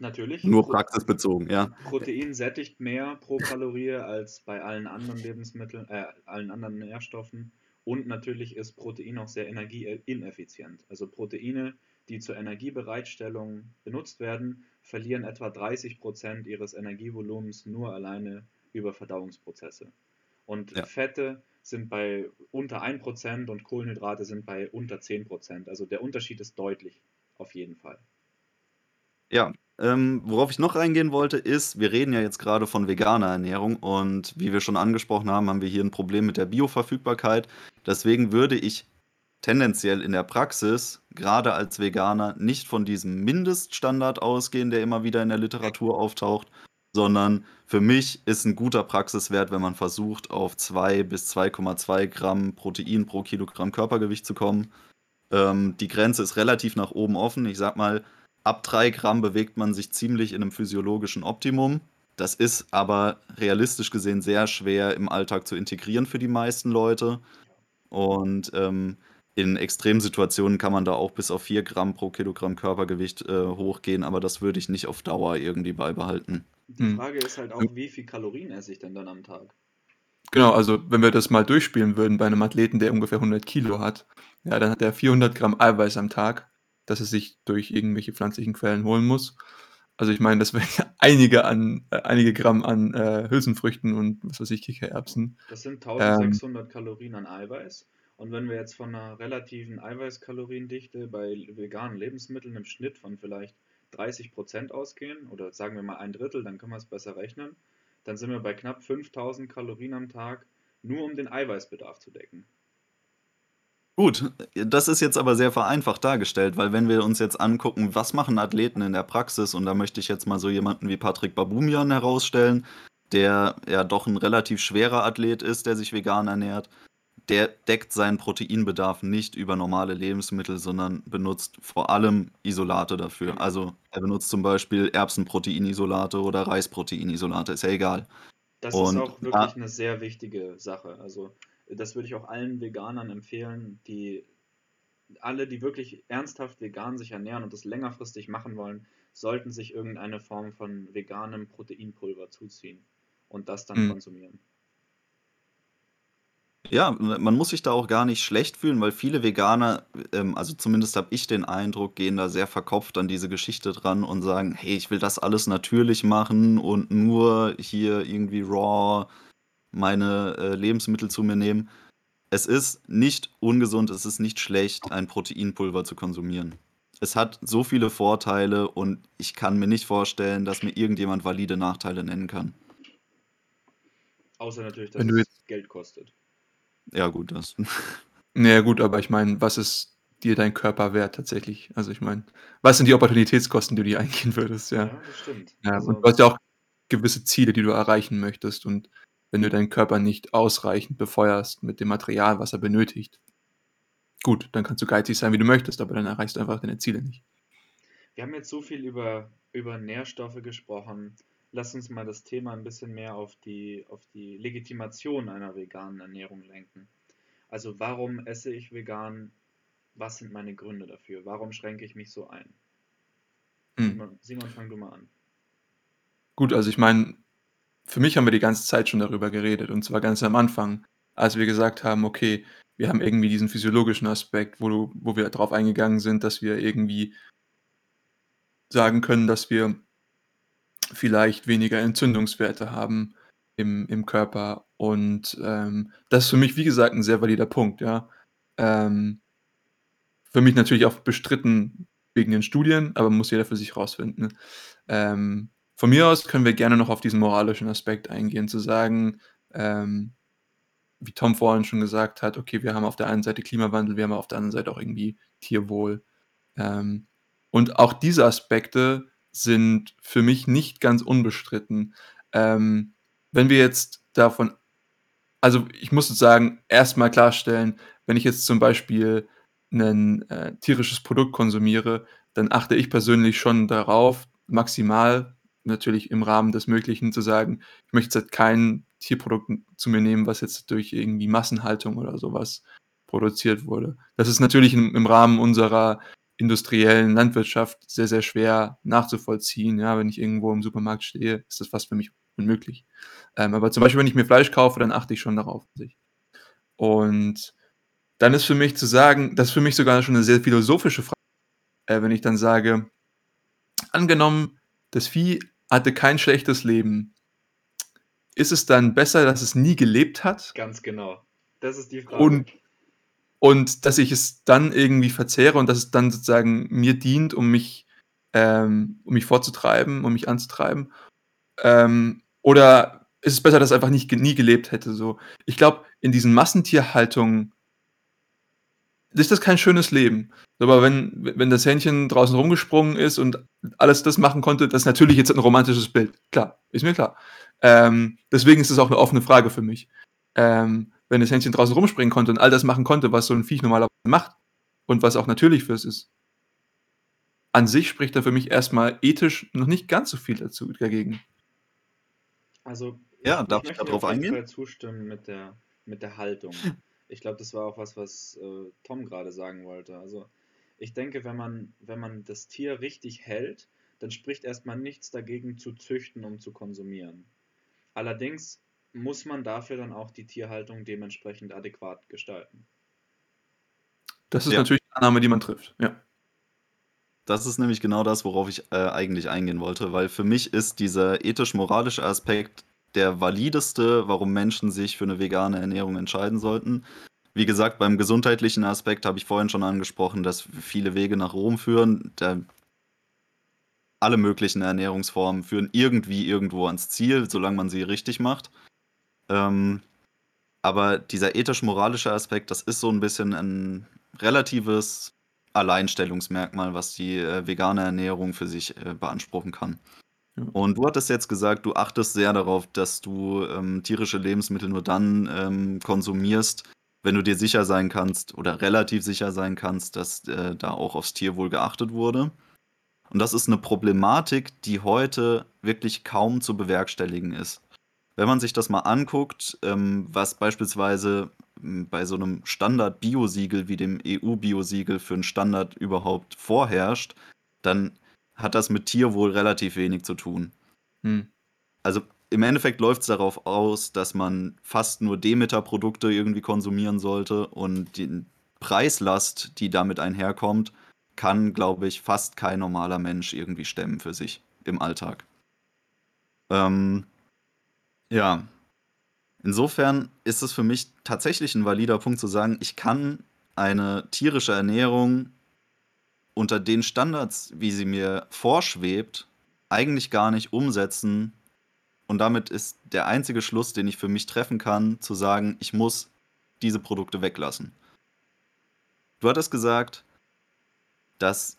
S1: Natürlich.
S3: Nur praxisbezogen, ja.
S1: Protein sättigt mehr pro Kalorie als bei allen anderen Lebensmitteln, äh, allen anderen Nährstoffen. Und natürlich ist Protein auch sehr energieineffizient. Also Proteine, die zur Energiebereitstellung benutzt werden, verlieren etwa 30% ihres Energievolumens nur alleine über Verdauungsprozesse. Und
S3: Ja.
S1: Fette sind bei unter 1% und Kohlenhydrate sind bei unter 10%. Also der Unterschied ist deutlich, auf jeden Fall.
S3: Ja, ähm, worauf ich noch eingehen wollte, ist, wir reden ja jetzt gerade von veganer Ernährung und wie wir schon angesprochen haben, haben wir hier ein Problem mit der Bioverfügbarkeit. Deswegen würde ich tendenziell in der Praxis, gerade als Veganer, nicht von diesem Mindeststandard ausgehen, der immer wieder in der Literatur auftaucht, sondern für mich ist ein guter Praxiswert, wenn man versucht, auf 2 bis 2,2 Gramm Protein pro Kilogramm Körpergewicht zu kommen. Ähm, die Grenze ist relativ nach oben offen. Ich sag mal, ab 3 Gramm bewegt man sich ziemlich in einem physiologischen Optimum. Das ist aber realistisch gesehen sehr schwer im Alltag zu integrieren für die meisten Leute. Und ähm, in Extremsituationen kann man da auch bis auf 4 Gramm pro Kilogramm Körpergewicht äh, hochgehen, aber das würde ich nicht auf Dauer irgendwie beibehalten.
S1: Die
S2: Hm.
S1: Frage ist halt auch, wie viel Kalorien esse ich denn dann am Tag?
S2: Genau, also wenn wir das mal durchspielen würden bei einem Athleten, der ungefähr 100 Kilo hat, ja, dann hat er 400 Gramm Eiweiß am Tag. dass es sich durch irgendwelche pflanzlichen Quellen holen muss. Also ich meine, das wären ja einige an äh, einige Gramm an äh, Hülsenfrüchten und was weiß ich, Kichererbsen.
S1: Das sind
S2: Ähm,
S1: 1600 Kalorien an Eiweiß. Und wenn wir jetzt von einer relativen Eiweißkaloriendichte bei veganen Lebensmitteln im Schnitt von vielleicht 30% ausgehen, oder sagen wir mal ein Drittel, dann können wir es besser rechnen, dann sind wir bei knapp 5000 Kalorien am Tag, nur um den Eiweißbedarf zu decken.
S3: Gut, das ist jetzt aber sehr vereinfacht dargestellt, weil wenn wir uns jetzt angucken, was machen Athleten in der Praxis, und da möchte ich jetzt mal so jemanden wie Patrick Babumian herausstellen, der ja doch ein relativ schwerer Athlet ist, der sich vegan ernährt, der deckt seinen Proteinbedarf nicht über normale Lebensmittel, sondern benutzt vor allem Isolate dafür. Also er benutzt zum Beispiel Erbsenproteinisolate oder Reisproteinisolate, ist ja egal.
S1: Das ist
S3: Und
S1: auch
S3: da,
S1: wirklich eine sehr wichtige Sache. Also, das würde ich auch allen Veganern empfehlen, die alle, die wirklich ernsthaft vegan sich ernähren und das längerfristig machen wollen, sollten sich irgendeine Form von veganem Proteinpulver zuziehen und das dann
S2: hm.
S1: konsumieren.
S3: Ja, man muss sich da auch gar nicht schlecht fühlen, weil viele Veganer, ähm, also zumindest habe ich den Eindruck, gehen da sehr verkopft an diese Geschichte dran und sagen, hey, ich will das alles natürlich machen und nur hier irgendwie raw meine äh, Lebensmittel zu mir nehmen. Es ist nicht ungesund, es ist nicht schlecht, ein Proteinpulver zu konsumieren. Es hat so viele Vorteile und ich kann mir nicht vorstellen, dass mir irgendjemand valide Nachteile nennen kann.
S1: Außer natürlich, dass
S2: Wenn du
S1: es
S2: jetzt
S1: Geld kostet.
S3: Ja, gut, das.
S2: na ja gut, aber ich meine, was ist dir dein Körper wert tatsächlich? Also ich meine, was sind die Opportunitätskosten, die du dir eingehen würdest, ja?
S1: Ja, das stimmt.
S2: Ja, und
S1: Also,
S2: du hast ja auch gewisse Ziele, die du erreichen möchtest und wenn du deinen Körper nicht ausreichend befeuerst mit dem Material, was er benötigt, gut, dann kannst du geizig sein, wie du möchtest, aber dann erreichst du einfach deine Ziele nicht.
S1: wir haben jetzt so viel über, über Nährstoffe gesprochen. Lass uns mal das Thema ein bisschen mehr auf die, auf die Legitimation einer veganen Ernährung lenken. Also, warum esse ich vegan? Was sind meine Gründe dafür? Warum schränke ich mich so ein?
S2: Hm.
S1: Simon, Simon, fang du mal an.
S2: Gut, also ich meine, für mich haben wir die ganze Zeit schon darüber geredet und zwar ganz am Anfang, als wir gesagt haben, okay, wir haben irgendwie diesen physiologischen Aspekt, wo wo wir drauf eingegangen sind, dass wir irgendwie sagen können, dass wir vielleicht weniger Entzündungswerte haben im im Körper und, ähm, das ist für mich, wie gesagt, 'n sehr valider Punkt, ja. Ähm für mich natürlich auch bestritten wegen den Studien, aber muss jeder für sich rausfinden, ne? Ähm, von mir aus können wir gerne noch auf diesen moralischen Aspekt eingehen, zu sagen, ähm, wie Tom vorhin schon gesagt hat, okay, wir haben auf der einen Seite Klimawandel, wir haben auf der anderen Seite auch irgendwie Tierwohl. Ähm, und auch diese Aspekte sind für mich nicht ganz unbestritten. Ähm, wenn wir jetzt davon also ich muss sagen, erst mal klarstellen, wenn ich jetzt zum Beispiel 'nen, äh, tierisches Produkt konsumiere, dann achte ich persönlich schon darauf, maximal natürlich im Rahmen des Möglichen zu sagen, ich möchte jetzt kein Tierprodukt zu mir nehmen, was jetzt durch irgendwie Massenhaltung oder so was produziert wurde. Das ist natürlich im im Rahmen unserer industriellen Landwirtschaft sehr, sehr schwer nachzuvollziehen, ja? Wenn ich irgendwo im Supermarkt stehe, ist das fast für mich unmöglich. Ähm, aber zum Beispiel, wenn ich mir Fleisch kaufe, dann achte ich schon darauf. Und dann ist für mich zu sagen das ist für mich sogar schon 'ne sehr philosophische Fra äh, wenn ich dann sage: „Angenommen, das Vieh hatte kein schlechtes Leben.“ Ist es dann besser, dass es nie gelebt hat?
S1: Ganz genau. Das ist die Frage.
S2: Und und dass ich es dann irgendwie verzehre und dass es dann sozusagen mir dient, um mich ähm, um mich vorzutreiben, um mich anzutreiben? Ähm, oder ist es besser, dass es einfach nicht nie gelebt hätte so? Ich glaube, in diesen Massentierhaltungen ist das kein schönes Leben. Aber wenn wenn das Hähnchen draußen rumgesprungen ist und alles das machen konnte, das ist natürlich jetzt 'n romantisches Bild. Klar, ist mir klar. Ähm, deswegen ist es auch 'ne offene Frage für mich. Ähm, wenn das Hähnchen draußen rumspringen konnte und all das machen konnte, was so 'n Viech normalerweise macht und was auch natürlich für es ist an sich spricht da für mich erst mal ethisch noch nicht ganz so viel dazu dagegen.
S1: Also,
S3: Ja,
S1: ich
S3: darf
S1: ich
S3: ich
S1: möchte
S3: da
S1: dir
S3: drauf
S1: auf jeden
S3: eingehen?
S1: Fall zustimmen mit der mit der Haltung. Ich glaube, das war auch was, was, äh, Tom grade sagen wollte. Also, ich denke, wenn man wenn man das Tier richtig hält, dann spricht erst mal nichts dagegen zu züchten, um zu konsumieren. Allerdings muss man dafür dann auch die Tierhaltung dementsprechend adäquat gestalten.
S2: Das ist
S3: Ja.
S2: natürlich 'ne Annahme, die man trifft, ja.
S3: Das ist nämlich genau das, worauf ich äh, eigentlich eingehen wollte, weil für mich ist dieser ethisch-moralische Aspekt der valideste, warum Menschen sich für eine vegane Ernährung entscheiden sollten. Wie gesagt, beim gesundheitlichen Aspekt habe ich vorhin schon angesprochen, dass viele Wege nach Rom führen. Der, alle möglichen Ernährungsformen führen irgendwie irgendwo ans Ziel, solange man sie richtig macht. Ähm, aber dieser ethisch-moralische Aspekt, das ist so ein bisschen ein relatives Alleinstellungsmerkmal, was die äh, vegane Ernährung für sich äh, beanspruchen kann. Und du hattest jetzt gesagt, du achtest sehr darauf, dass du ähm, tierische Lebensmittel nur dann ähm, konsumierst, wenn du dir sicher sein kannst oder relativ sicher sein kannst, dass äh, da auch aufs Tierwohl geachtet wurde. Und das ist eine Problematik, die heute wirklich kaum zu bewerkstelligen ist. Wenn man sich das mal anguckt, ähm, was beispielsweise hm, bei so einem Standard-Biosiegel wie dem EU-Biosiegel für einen Standard überhaupt vorherrscht, dann hat das mit Tierwohl relativ wenig zu tun. Hm. Also im Endeffekt läuft es darauf aus, dass man fast nur Demeter-Produkte irgendwie konsumieren sollte und die Preislast, die damit einherkommt, kann, glaube ich, fast kein normaler Mensch irgendwie stemmen für sich im Alltag. Ähm, ja. Insofern ist es für mich tatsächlich ein valider Punkt zu sagen, ich kann eine tierische Ernährung unter den Standards, wie sie mir vorschwebt, eigentlich gar nicht umsetzen. Und damit ist der einzige Schluss, den ich für mich treffen kann, zu sagen, ich muss diese Produkte weglassen. Du hattest gesagt, dass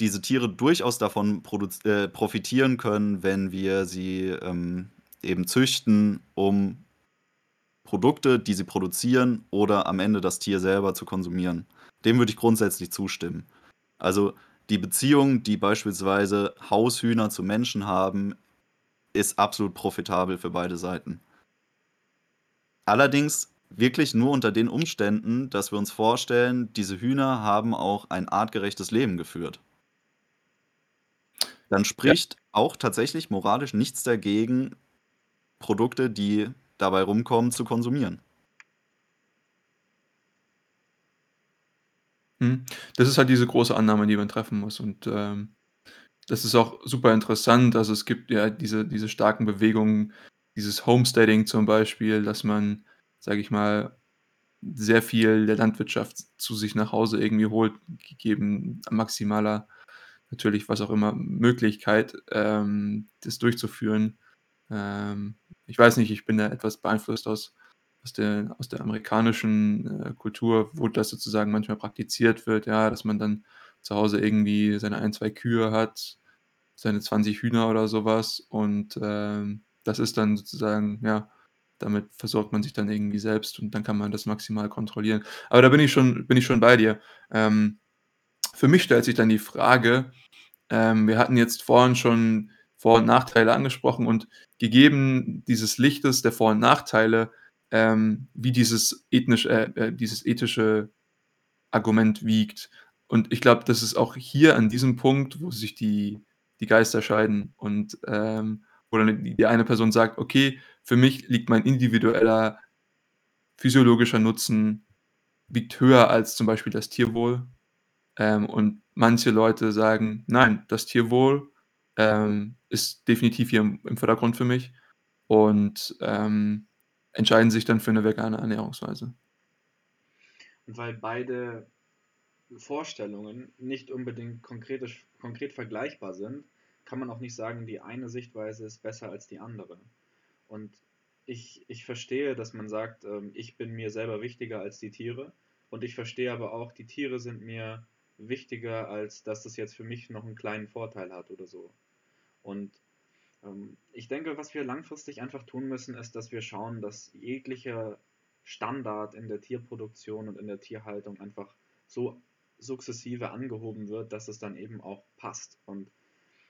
S3: diese Tiere durchaus davon äh, profitieren können, wenn wir sie ähm, eben züchten, um Produkte, die sie produzieren oder am Ende das Tier selber zu konsumieren. Dem würde ich grundsätzlich zustimmen. Also die Beziehung, die beispielsweise Haushühner zu Menschen haben, ist absolut profitabel für beide Seiten. Allerdings wirklich nur unter den Umständen, dass wir uns vorstellen, diese Hühner haben auch ein artgerechtes Leben geführt. Dann spricht ja. auch tatsächlich moralisch nichts dagegen, Produkte, die dabei rumkommen, zu konsumieren.
S2: Mhm. Das ist halt diese große Annahme, die man treffen muss. Und ähm, das ist auch super interessant. Also es gibt ja diese, diese starken Bewegungen, dieses Homesteading zum Beispiel, dass man, sage ich mal, sehr viel der Landwirtschaft zu sich nach Hause irgendwie holt, gegeben maximaler, natürlich was auch immer, Möglichkeit, ähm, das durchzuführen. Ähm, ich weiß nicht, ich bin da etwas beeinflusst aus aus der, aus der amerikanischen äh, Kultur, wo das sozusagen manchmal praktiziert wird, ja, dass man dann zu Hause irgendwie seine ein, zwei Kühe hat, seine 20 Hühner oder sowas und ähm, das ist dann sozusagen, ja, damit versorgt man sich dann irgendwie selbst und dann kann man das maximal kontrollieren. Aber da bin ich schon, bin ich schon bei dir. Ähm, für mich stellt sich dann die Frage, ähm, wir hatten jetzt vorhin schon Vor- und Nachteile angesprochen und gegeben dieses Lichtes der Vor- und Nachteile ähm, wie dieses, ethnisch, äh, äh, dieses ethische Argument wiegt. Und ich glaube, das ist auch hier an diesem Punkt, wo sich die, die Geister scheiden und ähm, wo dann die, eine Person sagt, okay, für mich liegt mein individueller physiologischer Nutzen wiegt höher als zum Beispiel das Tierwohl. Ähm, und manche Leute sagen, nein, das Tierwohl ähm, ist definitiv hier im, im, Vordergrund für mich. Und ähm, entscheiden sich dann für eine vegane Ernährungsweise.
S1: Und weil beide Vorstellungen nicht unbedingt konkret, konkret vergleichbar sind, kann man auch nicht sagen, die eine Sichtweise ist besser als die andere. Und ich, ich verstehe, dass man sagt, ähm, ich bin mir selber wichtiger als die Tiere. Und ich verstehe aber auch, die Tiere sind mir wichtiger, als dass das jetzt für mich noch einen kleinen Vorteil hat oder so. Und ähm, ich denke, was wir langfristig einfach tun müssen, ist, dass wir schauen, dass jeglicher Standard in der Tierproduktion und in der Tierhaltung einfach so sukzessive angehoben wird, dass es dann eben auch passt. Und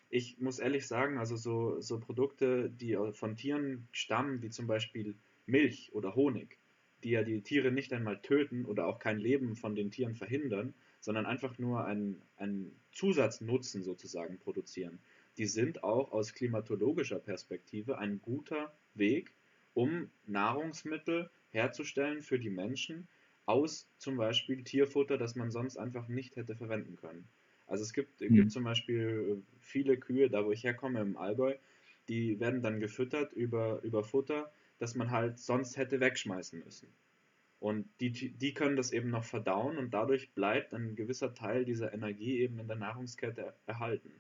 S1: ich muss ehrlich sagen, also so, so Produkte, die von Tieren stammen, wie zum Beispiel Milch oder Honig, die ja die Tiere nicht einmal töten oder auch kein Leben von den Tieren verhindern, sondern einfach nur einen, einen Zusatznutzen sozusagen produzieren die sind auch aus klimatologischer Perspektive ein guter Weg, um Nahrungsmittel herzustellen für die Menschen aus zum Beispiel Tierfutter, das man sonst einfach nicht hätte verwenden können. Also es gibt, mhm. gibt zum Beispiel viele Kühe, da wo ich herkomme im Allgäu, die werden dann gefüttert über, über Futter, das man halt sonst hätte wegschmeißen müssen. Und die, die können das eben noch verdauen und dadurch bleibt ein gewisser Teil dieser Energie eben in der Nahrungskette erhalten.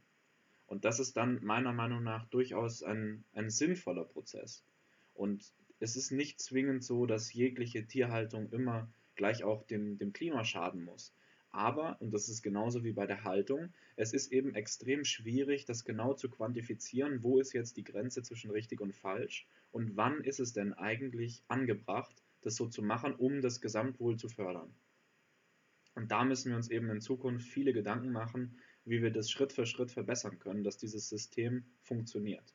S1: Und das ist dann meiner Meinung nach durchaus ein, ein sinnvoller Prozess. Und es ist nicht zwingend so, dass jegliche Tierhaltung immer gleich auch dem, dem Klima schaden muss. Aber, und das ist genauso wie bei der Haltung, es ist eben extrem schwierig, das genau zu quantifizieren, wo ist jetzt die Grenze zwischen richtig und falsch und wann ist es denn eigentlich angebracht, das so zu machen, um das Gesamtwohl zu fördern. Und da müssen wir uns eben in Zukunft viele Gedanken machen, wie wir das Schritt für Schritt verbessern können, dass dieses System funktioniert.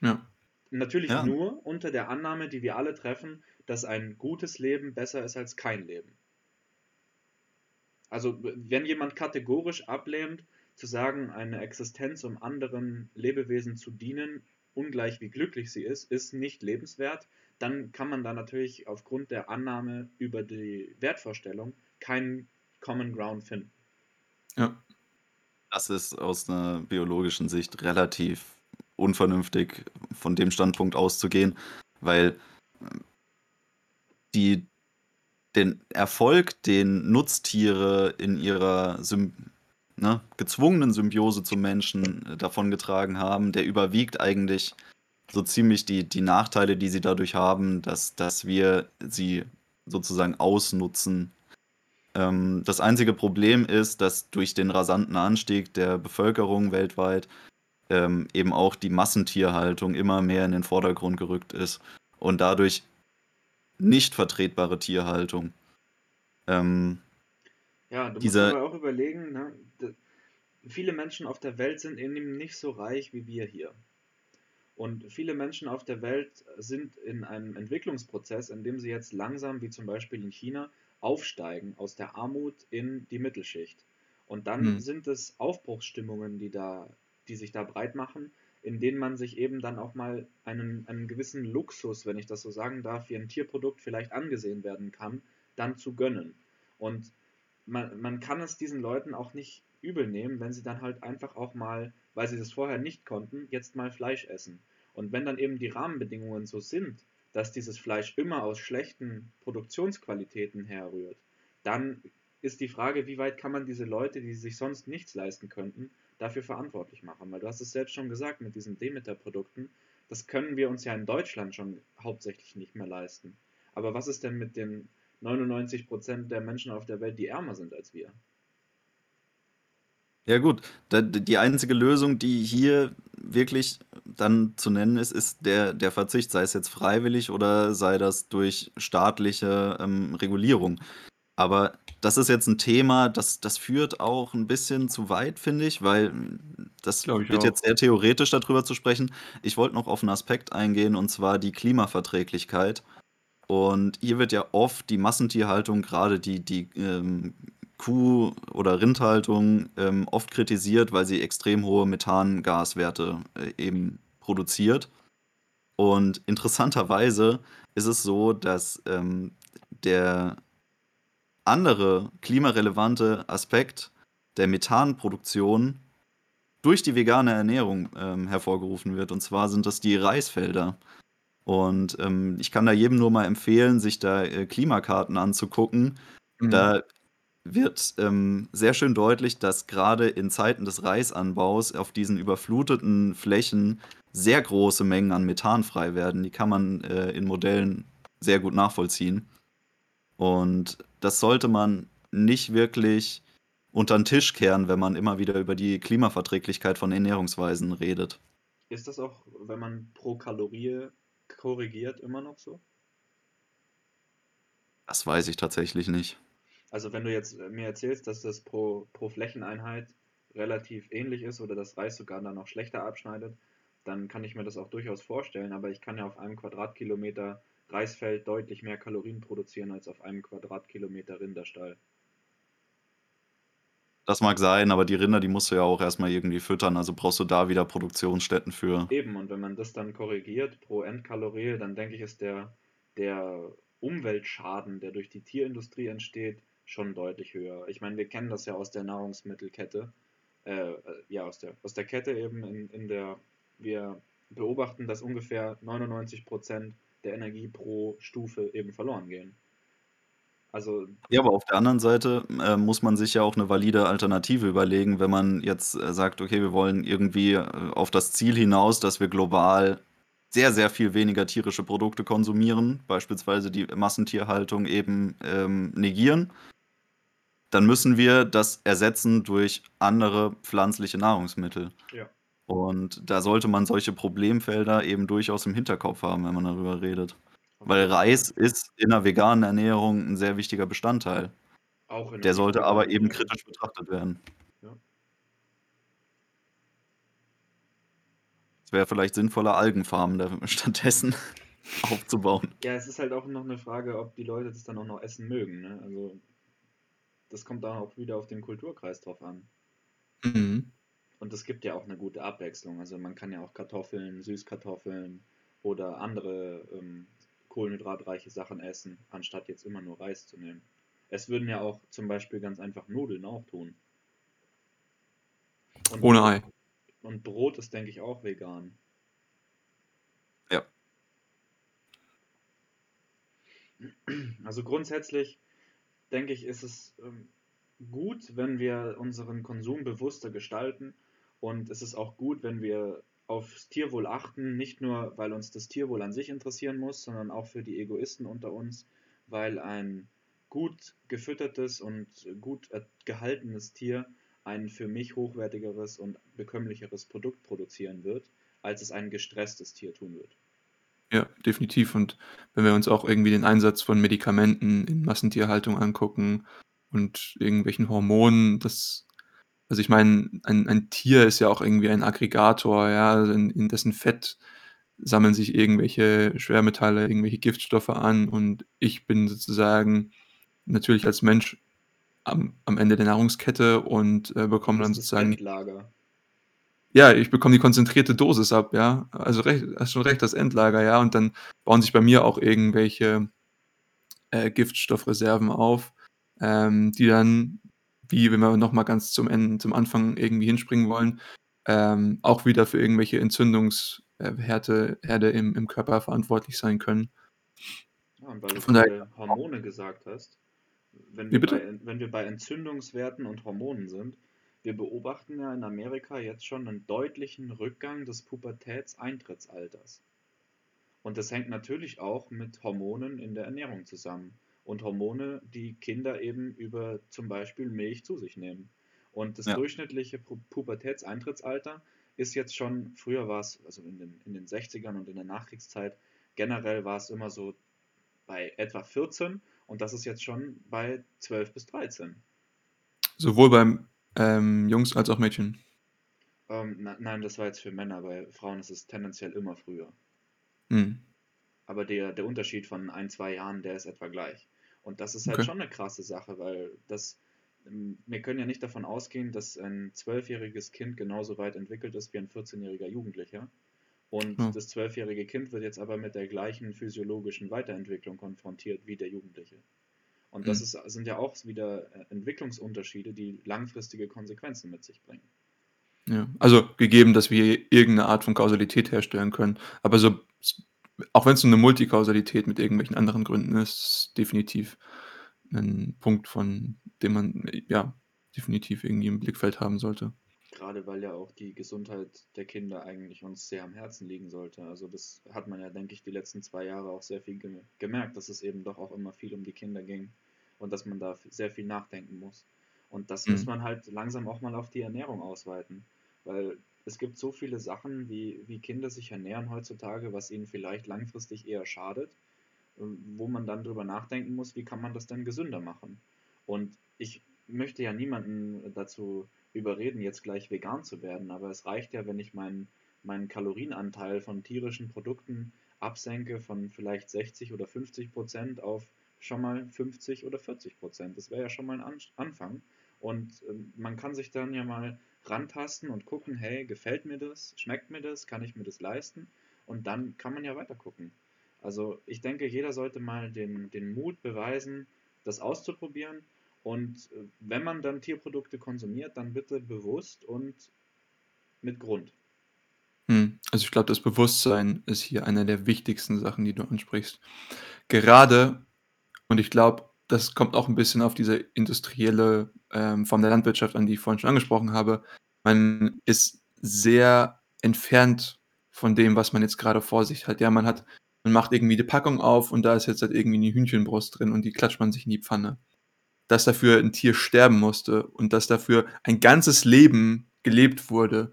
S1: Ja. Natürlich ja. nur unter der Annahme, die wir alle treffen, dass ein gutes Leben besser ist als kein Leben. Also wenn jemand kategorisch ablehnt, zu sagen, eine Existenz, um anderen Lebewesen zu dienen, ungleich wie glücklich sie ist, ist nicht lebenswert, dann kann man da natürlich aufgrund der Annahme über die Wertvorstellung keinen Common Ground finden.
S3: Ja. Das ist aus einer biologischen Sicht relativ unvernünftig, von dem Standpunkt auszugehen, weil die, den Erfolg, den Nutztiere in ihrer Sym ne, gezwungenen Symbiose zum Menschen äh, davongetragen haben, der überwiegt eigentlich so ziemlich die, die Nachteile, die sie dadurch haben, dass, dass wir sie sozusagen ausnutzen. Ähm, das einzige Problem ist, dass durch den rasanten Anstieg der Bevölkerung weltweit ähm, eben auch die Massentierhaltung immer mehr in den Vordergrund gerückt ist und dadurch nicht vertretbare Tierhaltung. Ähm,
S1: ja, du musst aber auch überlegen, ne? viele Menschen auf der Welt sind eben nicht so reich wie wir hier. Und viele Menschen auf der Welt sind in einem Entwicklungsprozess, in dem sie jetzt langsam, wie zum Beispiel in China, aufsteigen aus der Armut in die Mittelschicht. Und dann hm. sind es Aufbruchsstimmungen, die, da, die sich da breit machen, in denen man sich eben dann auch mal einen, einen gewissen Luxus, wenn ich das so sagen darf, wie ein Tierprodukt vielleicht angesehen werden kann, dann zu gönnen. Und man, man kann es diesen Leuten auch nicht übel nehmen, wenn sie dann halt einfach auch mal, weil sie das vorher nicht konnten, jetzt mal Fleisch essen. Und wenn dann eben die Rahmenbedingungen so sind, dass dieses Fleisch immer aus schlechten Produktionsqualitäten herrührt, dann ist die Frage, wie weit kann man diese Leute, die sich sonst nichts leisten könnten, dafür verantwortlich machen? Weil du hast es selbst schon gesagt mit diesen Demeter-Produkten, das können wir uns ja in Deutschland schon hauptsächlich nicht mehr leisten. Aber was ist denn mit den 99% der Menschen auf der Welt, die ärmer sind als wir?
S3: Ja gut, da die einzige Lösung, die hier wirklich dann zu nennen ist, ist der der Verzicht, sei es jetzt freiwillig oder sei das durch staatliche, ähm, Regulierung. Aber das ist jetzt ein Thema, das das führt auch ein bisschen zu weit, finde ich, weil das wird auch. jetzt sehr theoretisch darüber zu sprechen. Ich wollte noch auf einen Aspekt eingehen, und zwar die Klimaverträglichkeit. Und hier wird ja oft die Massentierhaltung, gerade die die, ähm, Kuh- oder Rindhaltung ähm, oft kritisiert, weil sie extrem hohe Methangaswerte äh, eben produziert. Und interessanterweise ist es so, dass ähm, der andere klimarelevante Aspekt der Methanproduktion durch die vegane Ernährung ähm, hervorgerufen wird. Und zwar sind das die Reisfelder. Und ähm, ich kann da jedem nur mal empfehlen, sich da äh, Klimakarten anzugucken. Mhm. Da wird ähm, sehr schön deutlich, dass gerade in Zeiten des Reisanbaus auf diesen überfluteten Flächen sehr große Mengen an Methan frei werden. Die kann man äh, in Modellen sehr gut nachvollziehen. Und das sollte man nicht wirklich unter den Tisch kehren, wenn man immer wieder über die Klimaverträglichkeit von Ernährungsweisen redet.
S1: Ist das auch, wenn man pro Kalorie korrigiert, immer noch so?
S3: Das weiß ich tatsächlich nicht.
S1: Also wenn du jetzt äh, mir erzählst, dass das pro, pro Flächeneinheit relativ ähnlich ist oder das Reis sogar dann noch schlechter abschneidet, dann kann ich mir das auch durchaus vorstellen. Aber ich kann ja auf einem Quadratkilometer Reisfeld deutlich mehr Kalorien produzieren als auf einem Quadratkilometer Rinderstall.
S3: Das mag sein, aber die Rinder, die musst du ja auch erstmal irgendwie füttern, also brauchst du da wieder Produktionsstätten für.
S1: Eben, und wenn man das dann korrigiert pro Endkalorie, dann denke ich, ist der, der Umweltschaden, der durch die Tierindustrie entsteht, schon deutlich höher. Ich meine, wir kennen das ja aus der Nahrungsmittelkette, äh, ja, aus der, aus der Kette eben, in, in der wir beobachten, dass ungefähr 99% der Energie pro Stufe eben verloren gehen. Also
S3: Ja, aber auf der anderen Seite äh, muss man sich ja auch eine valide Alternative überlegen, wenn man jetzt äh, sagt, okay, wir wollen irgendwie äh, auf das Ziel hinaus, dass wir global sehr, sehr viel weniger tierische Produkte konsumieren, beispielsweise die Massentierhaltung eben ähm, negieren, dann müssen wir das ersetzen durch andere pflanzliche Nahrungsmittel.
S1: ja,
S3: Und da sollte man solche Problemfelder eben durchaus im Hinterkopf haben, wenn man darüber redet. Weil Reis ist in der veganen Ernährung ein sehr wichtiger Bestandteil.
S1: Auch in der
S3: Der sollte aber eben kritisch betrachtet werden.
S1: Ja.
S3: Es wäre vielleicht sinnvoller, Algenfarmen stattdessen aufzubauen.
S1: Ja, es ist halt auch noch eine Frage, ob die Leute das dann auch noch essen mögen. Ne? Also das kommt da auch wieder auf den Kulturkreis drauf an.
S2: Mhm.
S1: Und es gibt ja auch eine gute Abwechslung. Also man kann ja auch Kartoffeln, Süßkartoffeln oder andere ähm, kohlenhydratreiche Sachen essen, anstatt jetzt immer nur Reis zu nehmen. Es würden ja auch zum Beispiel ganz einfach Nudeln auch tun. Und,
S2: Ohne Ei.
S1: und Brot ist, denke ich, auch vegan.
S3: Ja.
S1: Also grundsätzlich denke ich, ist es ähm, gut, wenn wir unseren Konsum bewusster gestalten und es ist auch gut, wenn wir aufs Tierwohl achten, nicht nur, weil uns das Tierwohl an sich interessieren muss, sondern auch für die Egoisten unter uns, weil ein gut gefüttertes und gut gehaltenes Tier ein für mich hochwertigeres und bekömmlicheres Produkt produzieren wird, als es ein gestresstes Tier tun wird.
S2: Ja, definitiv. Und wenn wir uns auch irgendwie den Einsatz von Medikamenten in Massentierhaltung angucken und irgendwelchen Hormonen, das, also ich meine, ein, ein Tier ist ja auch irgendwie ein Aggregator, ja, also in, in dessen Fett sammeln sich irgendwelche Schwermetalle, irgendwelche Giftstoffe an und ich bin sozusagen natürlich als Mensch am, am Ende der Nahrungskette und äh, bekomme dann sozusagen
S1: Endlager.
S2: Ja, ich bekomme die konzentrierte Dosis ab, ja. Also recht, hast schon recht, das Endlager, ja. Und dann bauen sich bei mir auch irgendwelche äh, Giftstoffreserven auf, ähm, die dann, wie wenn wir nochmal ganz zum Ende, zum Anfang irgendwie hinspringen wollen, ähm, auch wieder für irgendwelche Entzündungsherde Herde im, im Körper verantwortlich sein können.
S1: Ja, und weil du
S2: Von daher,
S1: Hormone gesagt hast, wenn wir bei, wenn wir bei Entzündungswerten und Hormonen sind, wir beobachten ja in Amerika jetzt schon einen deutlichen Rückgang des Pubertätseintrittsalters. Und das hängt natürlich auch mit Hormonen in der Ernährung zusammen. Und Hormone, die Kinder eben über zum Beispiel Milch zu sich nehmen. Und das
S3: Ja.
S1: durchschnittliche Pu Pubertätseintrittsalter ist jetzt schon, früher war es, also in den, in den 60ern und in der Nachkriegszeit, generell war es immer so bei etwa 14 und das ist jetzt schon bei 12 bis 13.
S2: Sowohl beim ähm, Jungs als auch Mädchen.
S1: Ähm, na, nein, das war jetzt für Männer, bei Frauen ist es tendenziell immer früher.
S2: Hm.
S1: Aber der, der Unterschied von ein, zwei Jahren, der ist etwa gleich. Und das ist halt
S2: Okay.
S1: schon eine krasse Sache, weil das, ähm, wir können ja nicht davon ausgehen, dass ein zwölfjähriges Kind genauso weit entwickelt ist wie ein 14-jähriger Jugendlicher. Und
S2: Ja.
S1: das zwölfjährige Kind wird jetzt aber mit der gleichen physiologischen Weiterentwicklung konfrontiert wie der Jugendliche. Und das
S2: Hm.
S1: ist, sind ja auch wieder äh, Entwicklungsunterschiede, die langfristige Konsequenzen mit sich bringen.
S2: Ja, also gegeben, dass wir irgendeine Art von Kausalität herstellen können. Aber so, auch wenn es eine Multikausalität mit irgendwelchen anderen Gründen ist, ist definitiv ein Punkt, von dem man ja definitiv irgendwie im Blickfeld haben sollte.
S1: Gerade weil ja auch die Gesundheit der Kinder eigentlich uns sehr am Herzen liegen sollte. Also das hat man ja, denke ich, die letzten zwei Jahre auch sehr viel ge gemerkt, dass es eben doch auch immer viel um die Kinder ging und dass man da sehr viel nachdenken muss. Und das muss
S2: Mhm.
S1: man halt langsam auch mal auf die Ernährung ausweiten, weil es gibt so viele Sachen, wie, wie Kinder sich ernähren heutzutage, was ihnen vielleicht langfristig eher schadet, ähm, wo man dann drüber nachdenken muss, wie kann man das denn gesünder machen. Und ich möchte ja niemanden dazu überreden, jetzt gleich vegan zu werden, aber es reicht ja, wenn ich meinen, meinen Kalorienanteil von tierischen Produkten absenke von vielleicht 60 oder 50 Prozent auf schon mal 50 oder 40 Prozent. Das wäre ja schon mal ein An Anfang. Und ähm, man kann sich dann ja mal rantasten und gucken, hey, gefällt mir das? Schmeckt mir das? Kann ich mir das leisten? Und dann kann man ja weiter gucken. Also ich denke, jeder sollte mal den, den Mut beweisen, das auszuprobieren Und äh, wenn man dann Tierprodukte konsumiert, dann bitte bewusst und mit Grund.
S2: Hm, also ich glaube, das Bewusstsein ist hier einer der wichtigsten Sachen, die du ansprichst. Gerade und ich glaube, das kommt auch ein bisschen auf diese industrielle, ähm, Form der Landwirtschaft an, die ich vorhin schon angesprochen habe. Man ist sehr entfernt von dem, was man jetzt gerade vor sich hat. Ja, man hat man macht irgendwie die Packung auf und da ist jetzt halt irgendwie eine Hühnchenbrust drin und die klatscht man sich in die Pfanne. Dass dafür ein Tier sterben musste und dass dafür ein ganzes Leben gelebt wurde.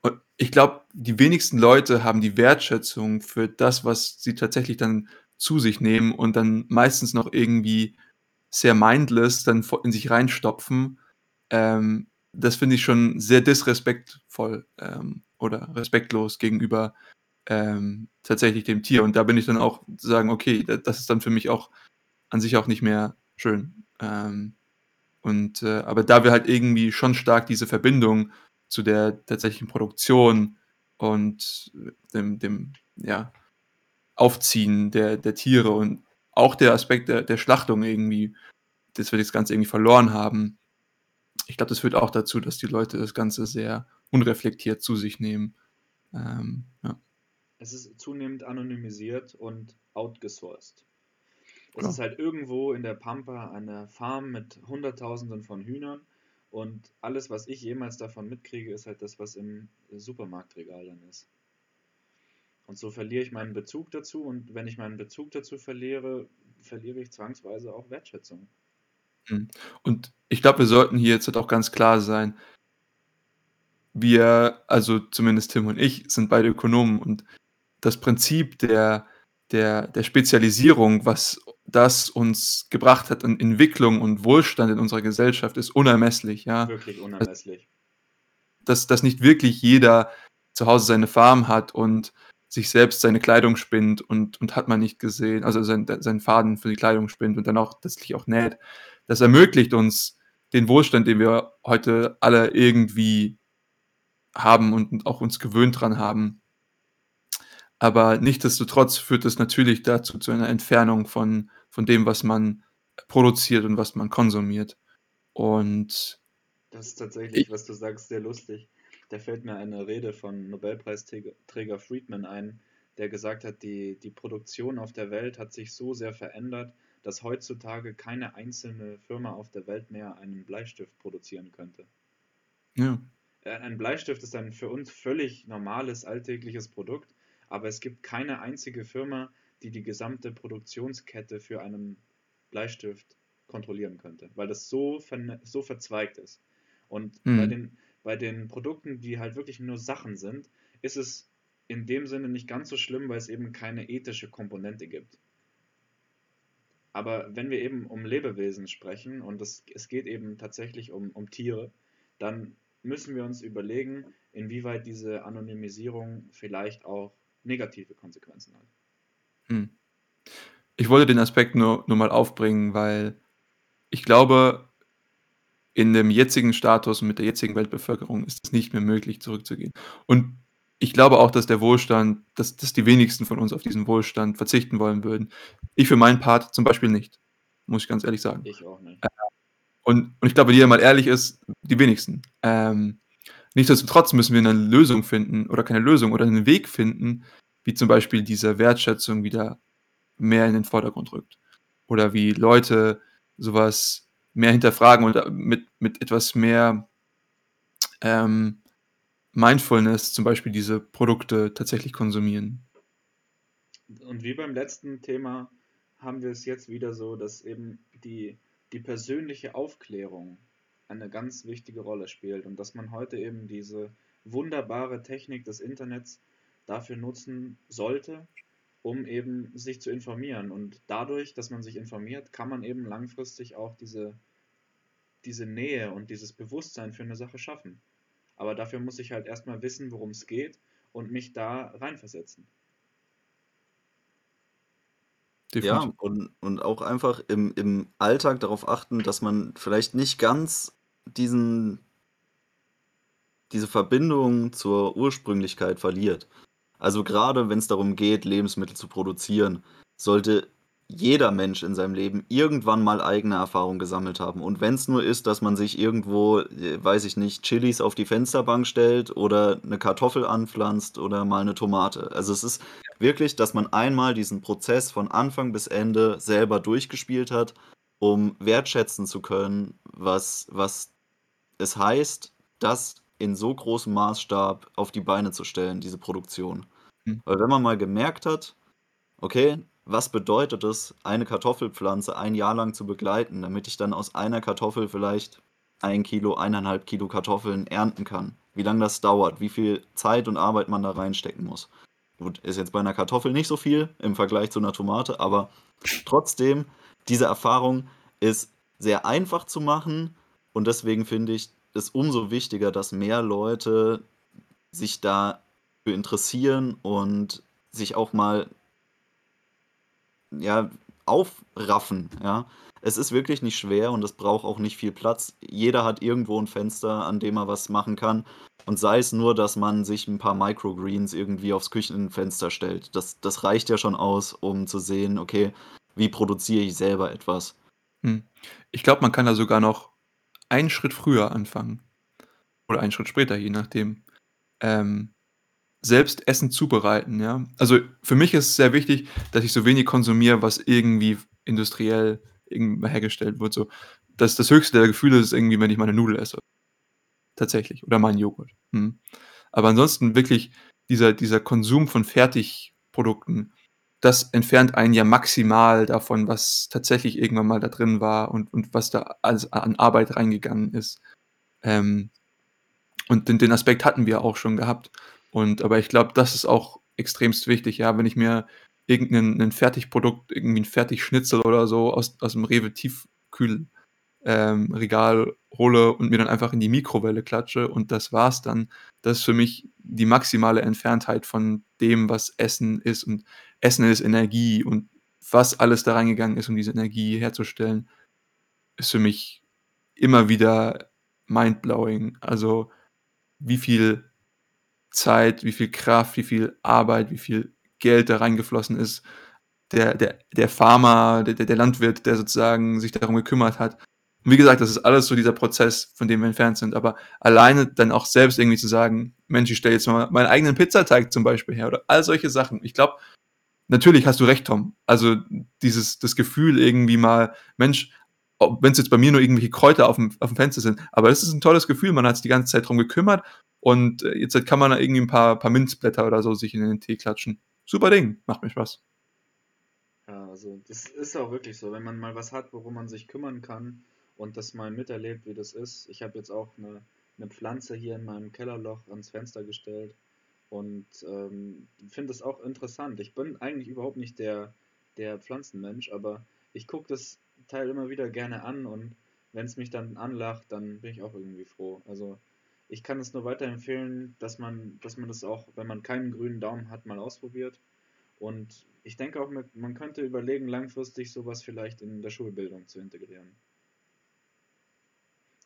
S2: Und ich glaube, die wenigsten Leute haben die Wertschätzung für das, was sie tatsächlich dann zu sich nehmen und dann meistens noch irgendwie sehr mindless dann in sich reinstopfen. Ähm, das finde ich schon sehr disrespektvoll ähm, oder respektlos gegenüber ähm, tatsächlich dem Tier. Und da bin ich dann auch zu sagen, okay, das ist dann für mich auch an sich auch nicht mehr schön. Ähm, und äh, aber da wir halt irgendwie schon stark diese Verbindung zu der tatsächlichen Produktion und dem, dem ja, Aufziehen der, der Tiere und auch der Aspekt der, der Schlachtung irgendwie, dass wir das Ganze irgendwie verloren haben. Ich glaube, das führt auch dazu, dass die Leute das Ganze sehr unreflektiert zu sich nehmen. Ähm, ja.
S1: Es ist zunehmend anonymisiert und outgesourced. Es ja. ist halt irgendwo in der Pampa eine Farm mit Hunderttausenden von Hühnern und alles, was ich jemals davon mitkriege, ist halt das, was im Supermarktregal dann ist. Und so verliere ich meinen Bezug dazu und wenn ich meinen Bezug dazu verliere, verliere ich zwangsweise auch Wertschätzung.
S2: Hm. Und ich glaube, wir sollten hier jetzt halt auch ganz klar sein, wir, also zumindest Tim und ich, sind beide Ökonomen und das Prinzip der, der, der Spezialisierung, was das uns gebracht hat an Entwicklung und Wohlstand in unserer Gesellschaft, ist unermesslich. Ja?
S1: Wirklich unermesslich.
S2: Dass, dass nicht wirklich jeder zu Hause seine Farm hat und sich selbst seine Kleidung spinnt und, und hat man nicht gesehen, also sein, seinen Faden für die Kleidung spinnt und dann auch letztlich auch näht. Das ermöglicht uns den Wohlstand, den wir heute alle irgendwie haben und auch uns gewöhnt dran haben. Aber nichtsdestotrotz führt es natürlich dazu zu einer Entfernung von, von dem, was man produziert und was man konsumiert. Und
S1: das ist tatsächlich, was du sagst, sehr lustig da fällt mir eine Rede von Nobelpreisträger Friedman ein, der gesagt hat, die, die Produktion auf der Welt hat sich so sehr verändert, dass heutzutage keine einzelne Firma auf der Welt mehr einen Bleistift produzieren könnte.
S2: Ja.
S1: Äh, ein Bleistift ist ein für uns völlig normales, alltägliches Produkt, aber es gibt keine einzige Firma, die die gesamte Produktionskette für einen Bleistift kontrollieren könnte, weil das so, so verzweigt ist. Und mhm. bei den bei den Produkten, die halt wirklich nur Sachen sind, ist es in dem Sinne nicht ganz so schlimm, weil es eben keine ethische Komponente gibt. Aber wenn wir eben um Lebewesen sprechen und es, es geht eben tatsächlich um, um Tiere, dann müssen wir uns überlegen, inwieweit diese Anonymisierung vielleicht auch negative Konsequenzen hat.
S2: Hm. Ich wollte den Aspekt nur, nur mal aufbringen, weil ich glaube, in dem jetzigen Status und mit der jetzigen Weltbevölkerung ist es nicht mehr möglich, zurückzugehen. Und ich glaube auch, dass der Wohlstand, dass, dass die wenigsten von uns auf diesen Wohlstand verzichten wollen würden. Ich für meinen Part zum Beispiel nicht, muss ich ganz ehrlich sagen.
S1: Ich auch nicht.
S2: Und, und ich glaube, wenn jeder mal ehrlich ist, die wenigsten. Ähm, nichtsdestotrotz müssen wir eine Lösung finden oder keine Lösung oder einen Weg finden, wie zum Beispiel diese Wertschätzung wieder mehr in den Vordergrund rückt. Oder wie Leute sowas mehr hinterfragen und mit, mit etwas mehr ähm, Mindfulness zum Beispiel diese Produkte tatsächlich konsumieren.
S1: Und wie beim letzten Thema haben wir es jetzt wieder so, dass eben die, die persönliche Aufklärung eine ganz wichtige Rolle spielt und dass man heute eben diese wunderbare Technik des Internets dafür nutzen sollte, um eben sich zu informieren. Und dadurch, dass man sich informiert, kann man eben langfristig auch diese, diese Nähe und dieses Bewusstsein für eine Sache schaffen. Aber dafür muss ich halt erstmal wissen, worum es geht und mich da reinversetzen.
S3: Ja, und, und auch einfach im, im Alltag darauf achten, dass man vielleicht nicht ganz diesen, diese Verbindung zur Ursprünglichkeit verliert. Also gerade wenn es darum geht, Lebensmittel zu produzieren, sollte jeder Mensch in seinem Leben irgendwann mal eigene Erfahrungen gesammelt haben. Und wenn es nur ist, dass man sich irgendwo, äh, weiß ich nicht, Chilis auf die Fensterbank stellt oder eine Kartoffel anpflanzt oder mal eine Tomate. Also es ist wirklich, dass man einmal diesen Prozess von Anfang bis Ende selber durchgespielt hat, um wertschätzen zu können, was, was es heißt, das in so großem Maßstab auf die Beine zu stellen, diese Produktion.
S2: Hm.
S3: Weil wenn man mal gemerkt hat, okay, was bedeutet es, eine Kartoffelpflanze ein Jahr lang zu begleiten, damit ich dann aus einer Kartoffel vielleicht ein Kilo, eineinhalb Kilo Kartoffeln ernten kann. Wie lange das dauert, wie viel Zeit und Arbeit man da reinstecken muss. Gut, ist jetzt bei einer Kartoffel nicht so viel im Vergleich zu einer Tomate, aber trotzdem, diese Erfahrung ist sehr einfach zu machen und deswegen finde ich es umso wichtiger, dass mehr Leute sich dafür interessieren und sich auch mal ja, aufraffen, ja. Es ist wirklich nicht schwer und es braucht auch nicht viel Platz. Jeder hat irgendwo ein Fenster, an dem er was machen kann. Und sei es nur, dass man sich ein paar Microgreens irgendwie aufs Küchenfenster stellt. Das, das reicht ja schon aus, um zu sehen, okay, wie produziere ich selber etwas.
S2: Hm. Ich glaube, man kann da sogar noch einen Schritt früher anfangen. Oder einen Schritt später, je nachdem. Ähm, selbst Essen zubereiten, ja. Also, für mich ist es sehr wichtig, dass ich so wenig konsumiere, was irgendwie industriell irgend hergestellt wird, so. Das das höchste der Gefühle ist irgendwie, wenn ich meine Nudel esse. Tatsächlich. Oder meinen Joghurt. Mhm. Aber ansonsten wirklich dieser dieser Konsum von Fertigprodukten, das entfernt einen ja maximal davon, was tatsächlich irgendwann mal da drin war und und was da alles an Arbeit reingegangen ist. Ähm, und den den Aspekt hatten wir auch schon gehabt. Und aber ich glaube, das ist auch extremst wichtig, ja, wenn ich mir irgendein Fertigprodukt, irgendwie 'n Fertigschnitzel oder so aus aus dem Rewe Tiefkühl ähm, Regal hole und mir dann einfach in die Mikrowelle klatsche und das war's dann. Das ist für mich die maximale Entferntheit von dem, was Essen ist und Essen ist Energie und was alles da reingegangen ist, um diese Energie herzustellen, ist für mich immer wieder mindblowing. Also, wie viel Zeit, wie viel Kraft, wie viel Arbeit, wie viel Geld da reingeflossen ist. Der der der Farmer, der der Landwirt, der sozusagen sich darum gekümmert hat. Und wie gesagt, das ist alles so dieser Prozess, von dem wir entfernt sind. Aber alleine dann auch selbst irgendwie zu sagen: „Mensch, ich stelle jetzt mal meinen eigenen Pizzateig zum Beispiel her“ oder all solche Sachen. Ich glaube natürlich hast du recht, Tom. Also, dieses das Gefühl irgendwie mal Mensch, wenn es jetzt bei mir nur irgendwelche Kräuter auf dem auf dem Fenster sind, aber es ist ein tolles Gefühl. Man hat sich die ganze Zeit drum gekümmert und äh, jetzt kann man da irgendwie ein paar paar Minzblätter oder so sich in den Tee klatschen. Super Ding, macht mir Spaß.
S1: Ja, also das ist auch wirklich so, wenn man mal was hat, worum man sich kümmern kann und das mal miterlebt, wie das ist. Ich habe jetzt auch eine, eine Pflanze hier in meinem Kellerloch ans Fenster gestellt und ähm, finde es auch interessant. Ich bin eigentlich überhaupt nicht der, der Pflanzenmensch, aber ich gucke das Teil immer wieder gerne an und wenn es mich dann anlacht, dann bin ich auch irgendwie froh. Also ich kann es nur weiterempfehlen, dass man, dass man das auch, wenn man keinen grünen Daumen hat, mal ausprobiert. Und ich denke auch, man könnte überlegen, langfristig sowas vielleicht in der Schulbildung zu integrieren.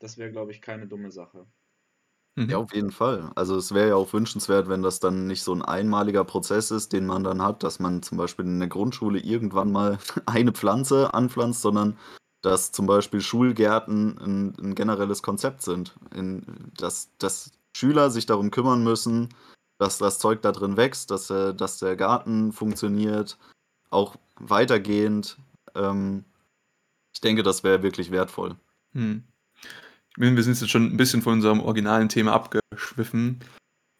S1: Das wäre, glaube ich, keine dumme Sache.
S3: Mhm. Ja, auf jeden Fall. Also es wäre ja auch wünschenswert, wenn das dann nicht so ein einmaliger Prozess ist, den man dann hat, dass man zum Beispiel in der Grundschule irgendwann mal eine Pflanze anpflanzt, sondern dass zum Beispiel Schulgärten ein, ein generelles Konzept sind, in, dass, dass Schüler sich darum kümmern müssen, dass das Zeug da drin wächst, dass, äh, dass der Garten funktioniert, auch weitergehend. Ähm, ich denke, das wäre wirklich wertvoll.
S2: Hm. Wir sind jetzt schon ein bisschen von unserem originalen Thema abgeschwiffen.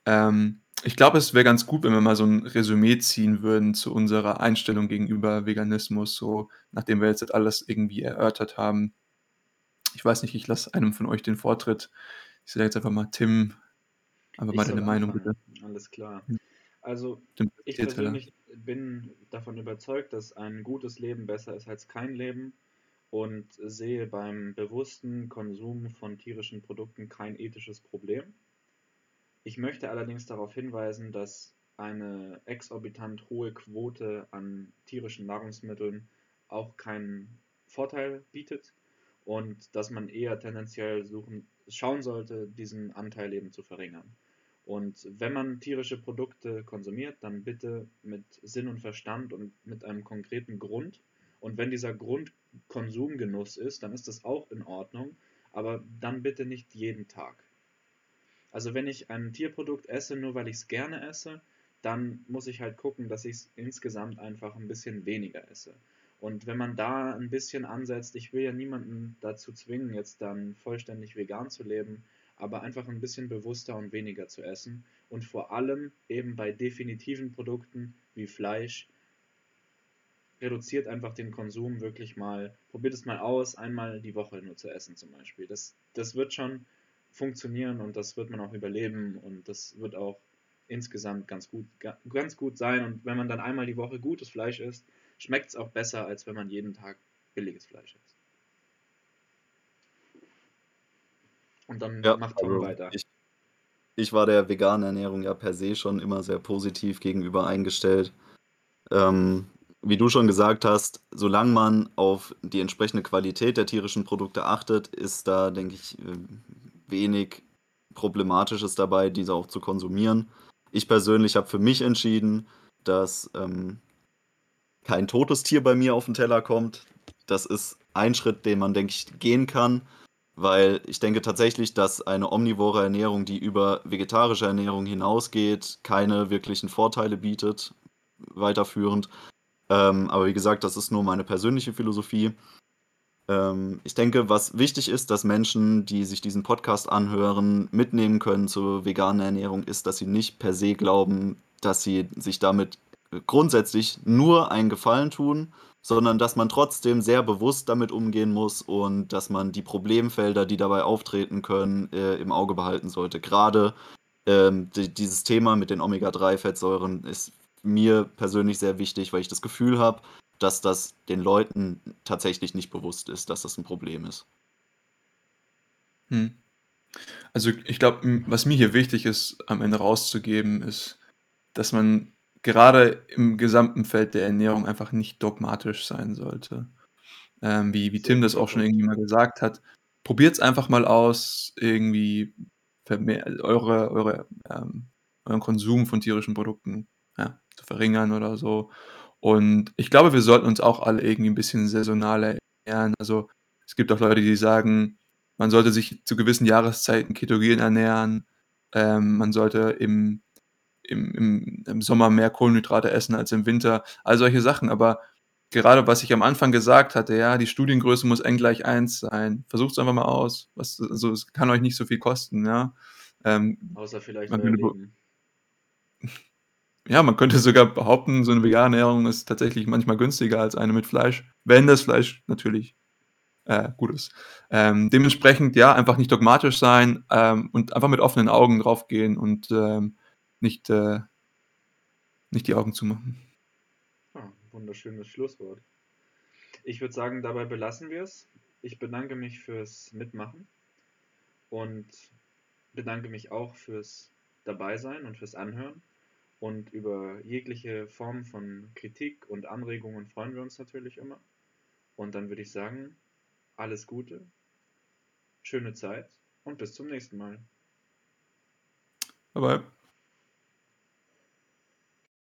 S2: Ähm, ich glaube, es wäre ganz gut, wenn wir mal so ein Resümee ziehen würden zu unserer Einstellung gegenüber Veganismus, so nachdem wir jetzt alles irgendwie erörtert haben. Ich weiß nicht, ich lasse einem von euch den Vortritt. Ich sage jetzt einfach mal Tim, einfach
S1: Ich
S2: mal deine Meinung
S1: anfangen.
S2: bitte.
S1: Alles klar. Also
S2: Tim,
S1: ich persönlich bin davon überzeugt, dass ein gutes Leben besser ist als kein Leben und sehe beim bewussten Konsum von tierischen Produkten kein ethisches Problem. Ich möchte allerdings darauf hinweisen, dass eine exorbitant hohe Quote an tierischen Nahrungsmitteln auch keinen Vorteil bietet und dass man eher tendenziell suchen, schauen sollte, diesen Anteil eben zu verringern. Und wenn man tierische Produkte konsumiert, dann bitte mit Sinn und Verstand und mit einem konkreten Grund Und wenn dieser Grundkonsumgenuss ist, dann ist das auch in Ordnung, aber dann bitte nicht jeden Tag. Also wenn ich ein Tierprodukt esse, nur weil ich es gerne esse, dann muss ich halt gucken, dass ich es insgesamt einfach ein bisschen weniger esse. Und wenn man da ein bisschen ansetzt, ich will ja niemanden dazu zwingen, jetzt dann vollständig vegan zu leben, aber einfach ein bisschen bewusster und weniger zu essen und vor allem eben bei definitiven Produkten wie Fleisch reduziert einfach den Konsum wirklich mal, probiert es mal aus, einmal die Woche nur zu essen zum Beispiel. Das, das wird schon funktionieren und das wird man auch überleben und das wird auch insgesamt ganz gut, ganz gut sein. Und wenn man dann einmal die Woche gutes Fleisch isst, schmeckt es auch besser, als wenn man jeden Tag billiges Fleisch isst. Und dann ja, macht Tom also weiter.
S3: Ich, ich war der veganen Ernährung ja per se schon immer sehr positiv gegenüber eingestellt. Ähm, wie du schon gesagt hast, solange man auf die entsprechende Qualität der tierischen Produkte achtet, ist da, denke ich, äh, wenig Problematisches dabei, diese auch zu konsumieren. Ich persönlich habe für mich entschieden, dass ähm, kein totes Tier bei mir auf den Teller kommt. Das ist ein Schritt, den man, denke ich, gehen kann, weil ich denke tatsächlich, dass eine omnivore Ernährung, die über vegetarische Ernährung hinausgeht, keine wirklichen Vorteile bietet, weiterführend. Ähm, aber wie gesagt, das ist nur meine persönliche Philosophie. Ähm, ich denke, was wichtig ist, dass Menschen, die sich diesen Podcast anhören, mitnehmen können zur veganen Ernährung, ist, dass sie nicht per se glauben, dass sie sich damit grundsätzlich nur einen Gefallen tun, sondern dass man trotzdem sehr bewusst damit umgehen muss und dass man die Problemfelder, die dabei auftreten können, äh, im Auge behalten sollte. Gerade ähm, die, dieses Thema mit den Omega-3-Fettsäuren ist mir persönlich sehr wichtig, weil ich das Gefühl habe, dass das den Leuten tatsächlich nicht bewusst ist, dass das ein Problem ist.
S2: Hm. Also ich glaube, was mir hier wichtig ist, am Ende rauszugeben, ist, dass man gerade im gesamten Feld der Ernährung einfach nicht dogmatisch sein sollte. Ähm, wie, wie Tim das auch schon irgendwie mal gesagt hat, probiert es einfach mal aus, irgendwie eure, eure, ähm, euren Konsum von tierischen Produkten ja, zu verringern oder so. Und ich glaube, wir sollten uns auch alle irgendwie ein bisschen saisonal ernähren. Also es gibt auch Leute, die sagen, man sollte sich zu gewissen Jahreszeiten ketogen ernähren. Ähm, man sollte im, im, im, im Sommer mehr Kohlenhydrate essen als im Winter. All solche Sachen. Aber gerade was ich am Anfang gesagt hatte, ja, die Studiengröße muss n gleich 1 sein. Versucht es einfach mal aus. Was, also es kann euch nicht so viel kosten, ja. Ähm,
S1: Außer vielleicht man
S2: ja, man könnte sogar behaupten, so eine vegane Ernährung ist tatsächlich manchmal günstiger als eine mit Fleisch, wenn das Fleisch natürlich äh, gut ist. Ähm, dementsprechend, ja, einfach nicht dogmatisch sein ähm, und einfach mit offenen Augen draufgehen und ähm, nicht, äh, nicht die Augen zumachen.
S1: Ah, wunderschönes Schlusswort. Ich würde sagen, dabei belassen wir es. Ich bedanke mich fürs Mitmachen und bedanke mich auch fürs Dabeisein und fürs Anhören. Und über jegliche Form von Kritik und Anregungen freuen wir uns natürlich immer. Und dann würde ich sagen, alles Gute, schöne Zeit und bis zum nächsten Mal.
S2: Bye bye.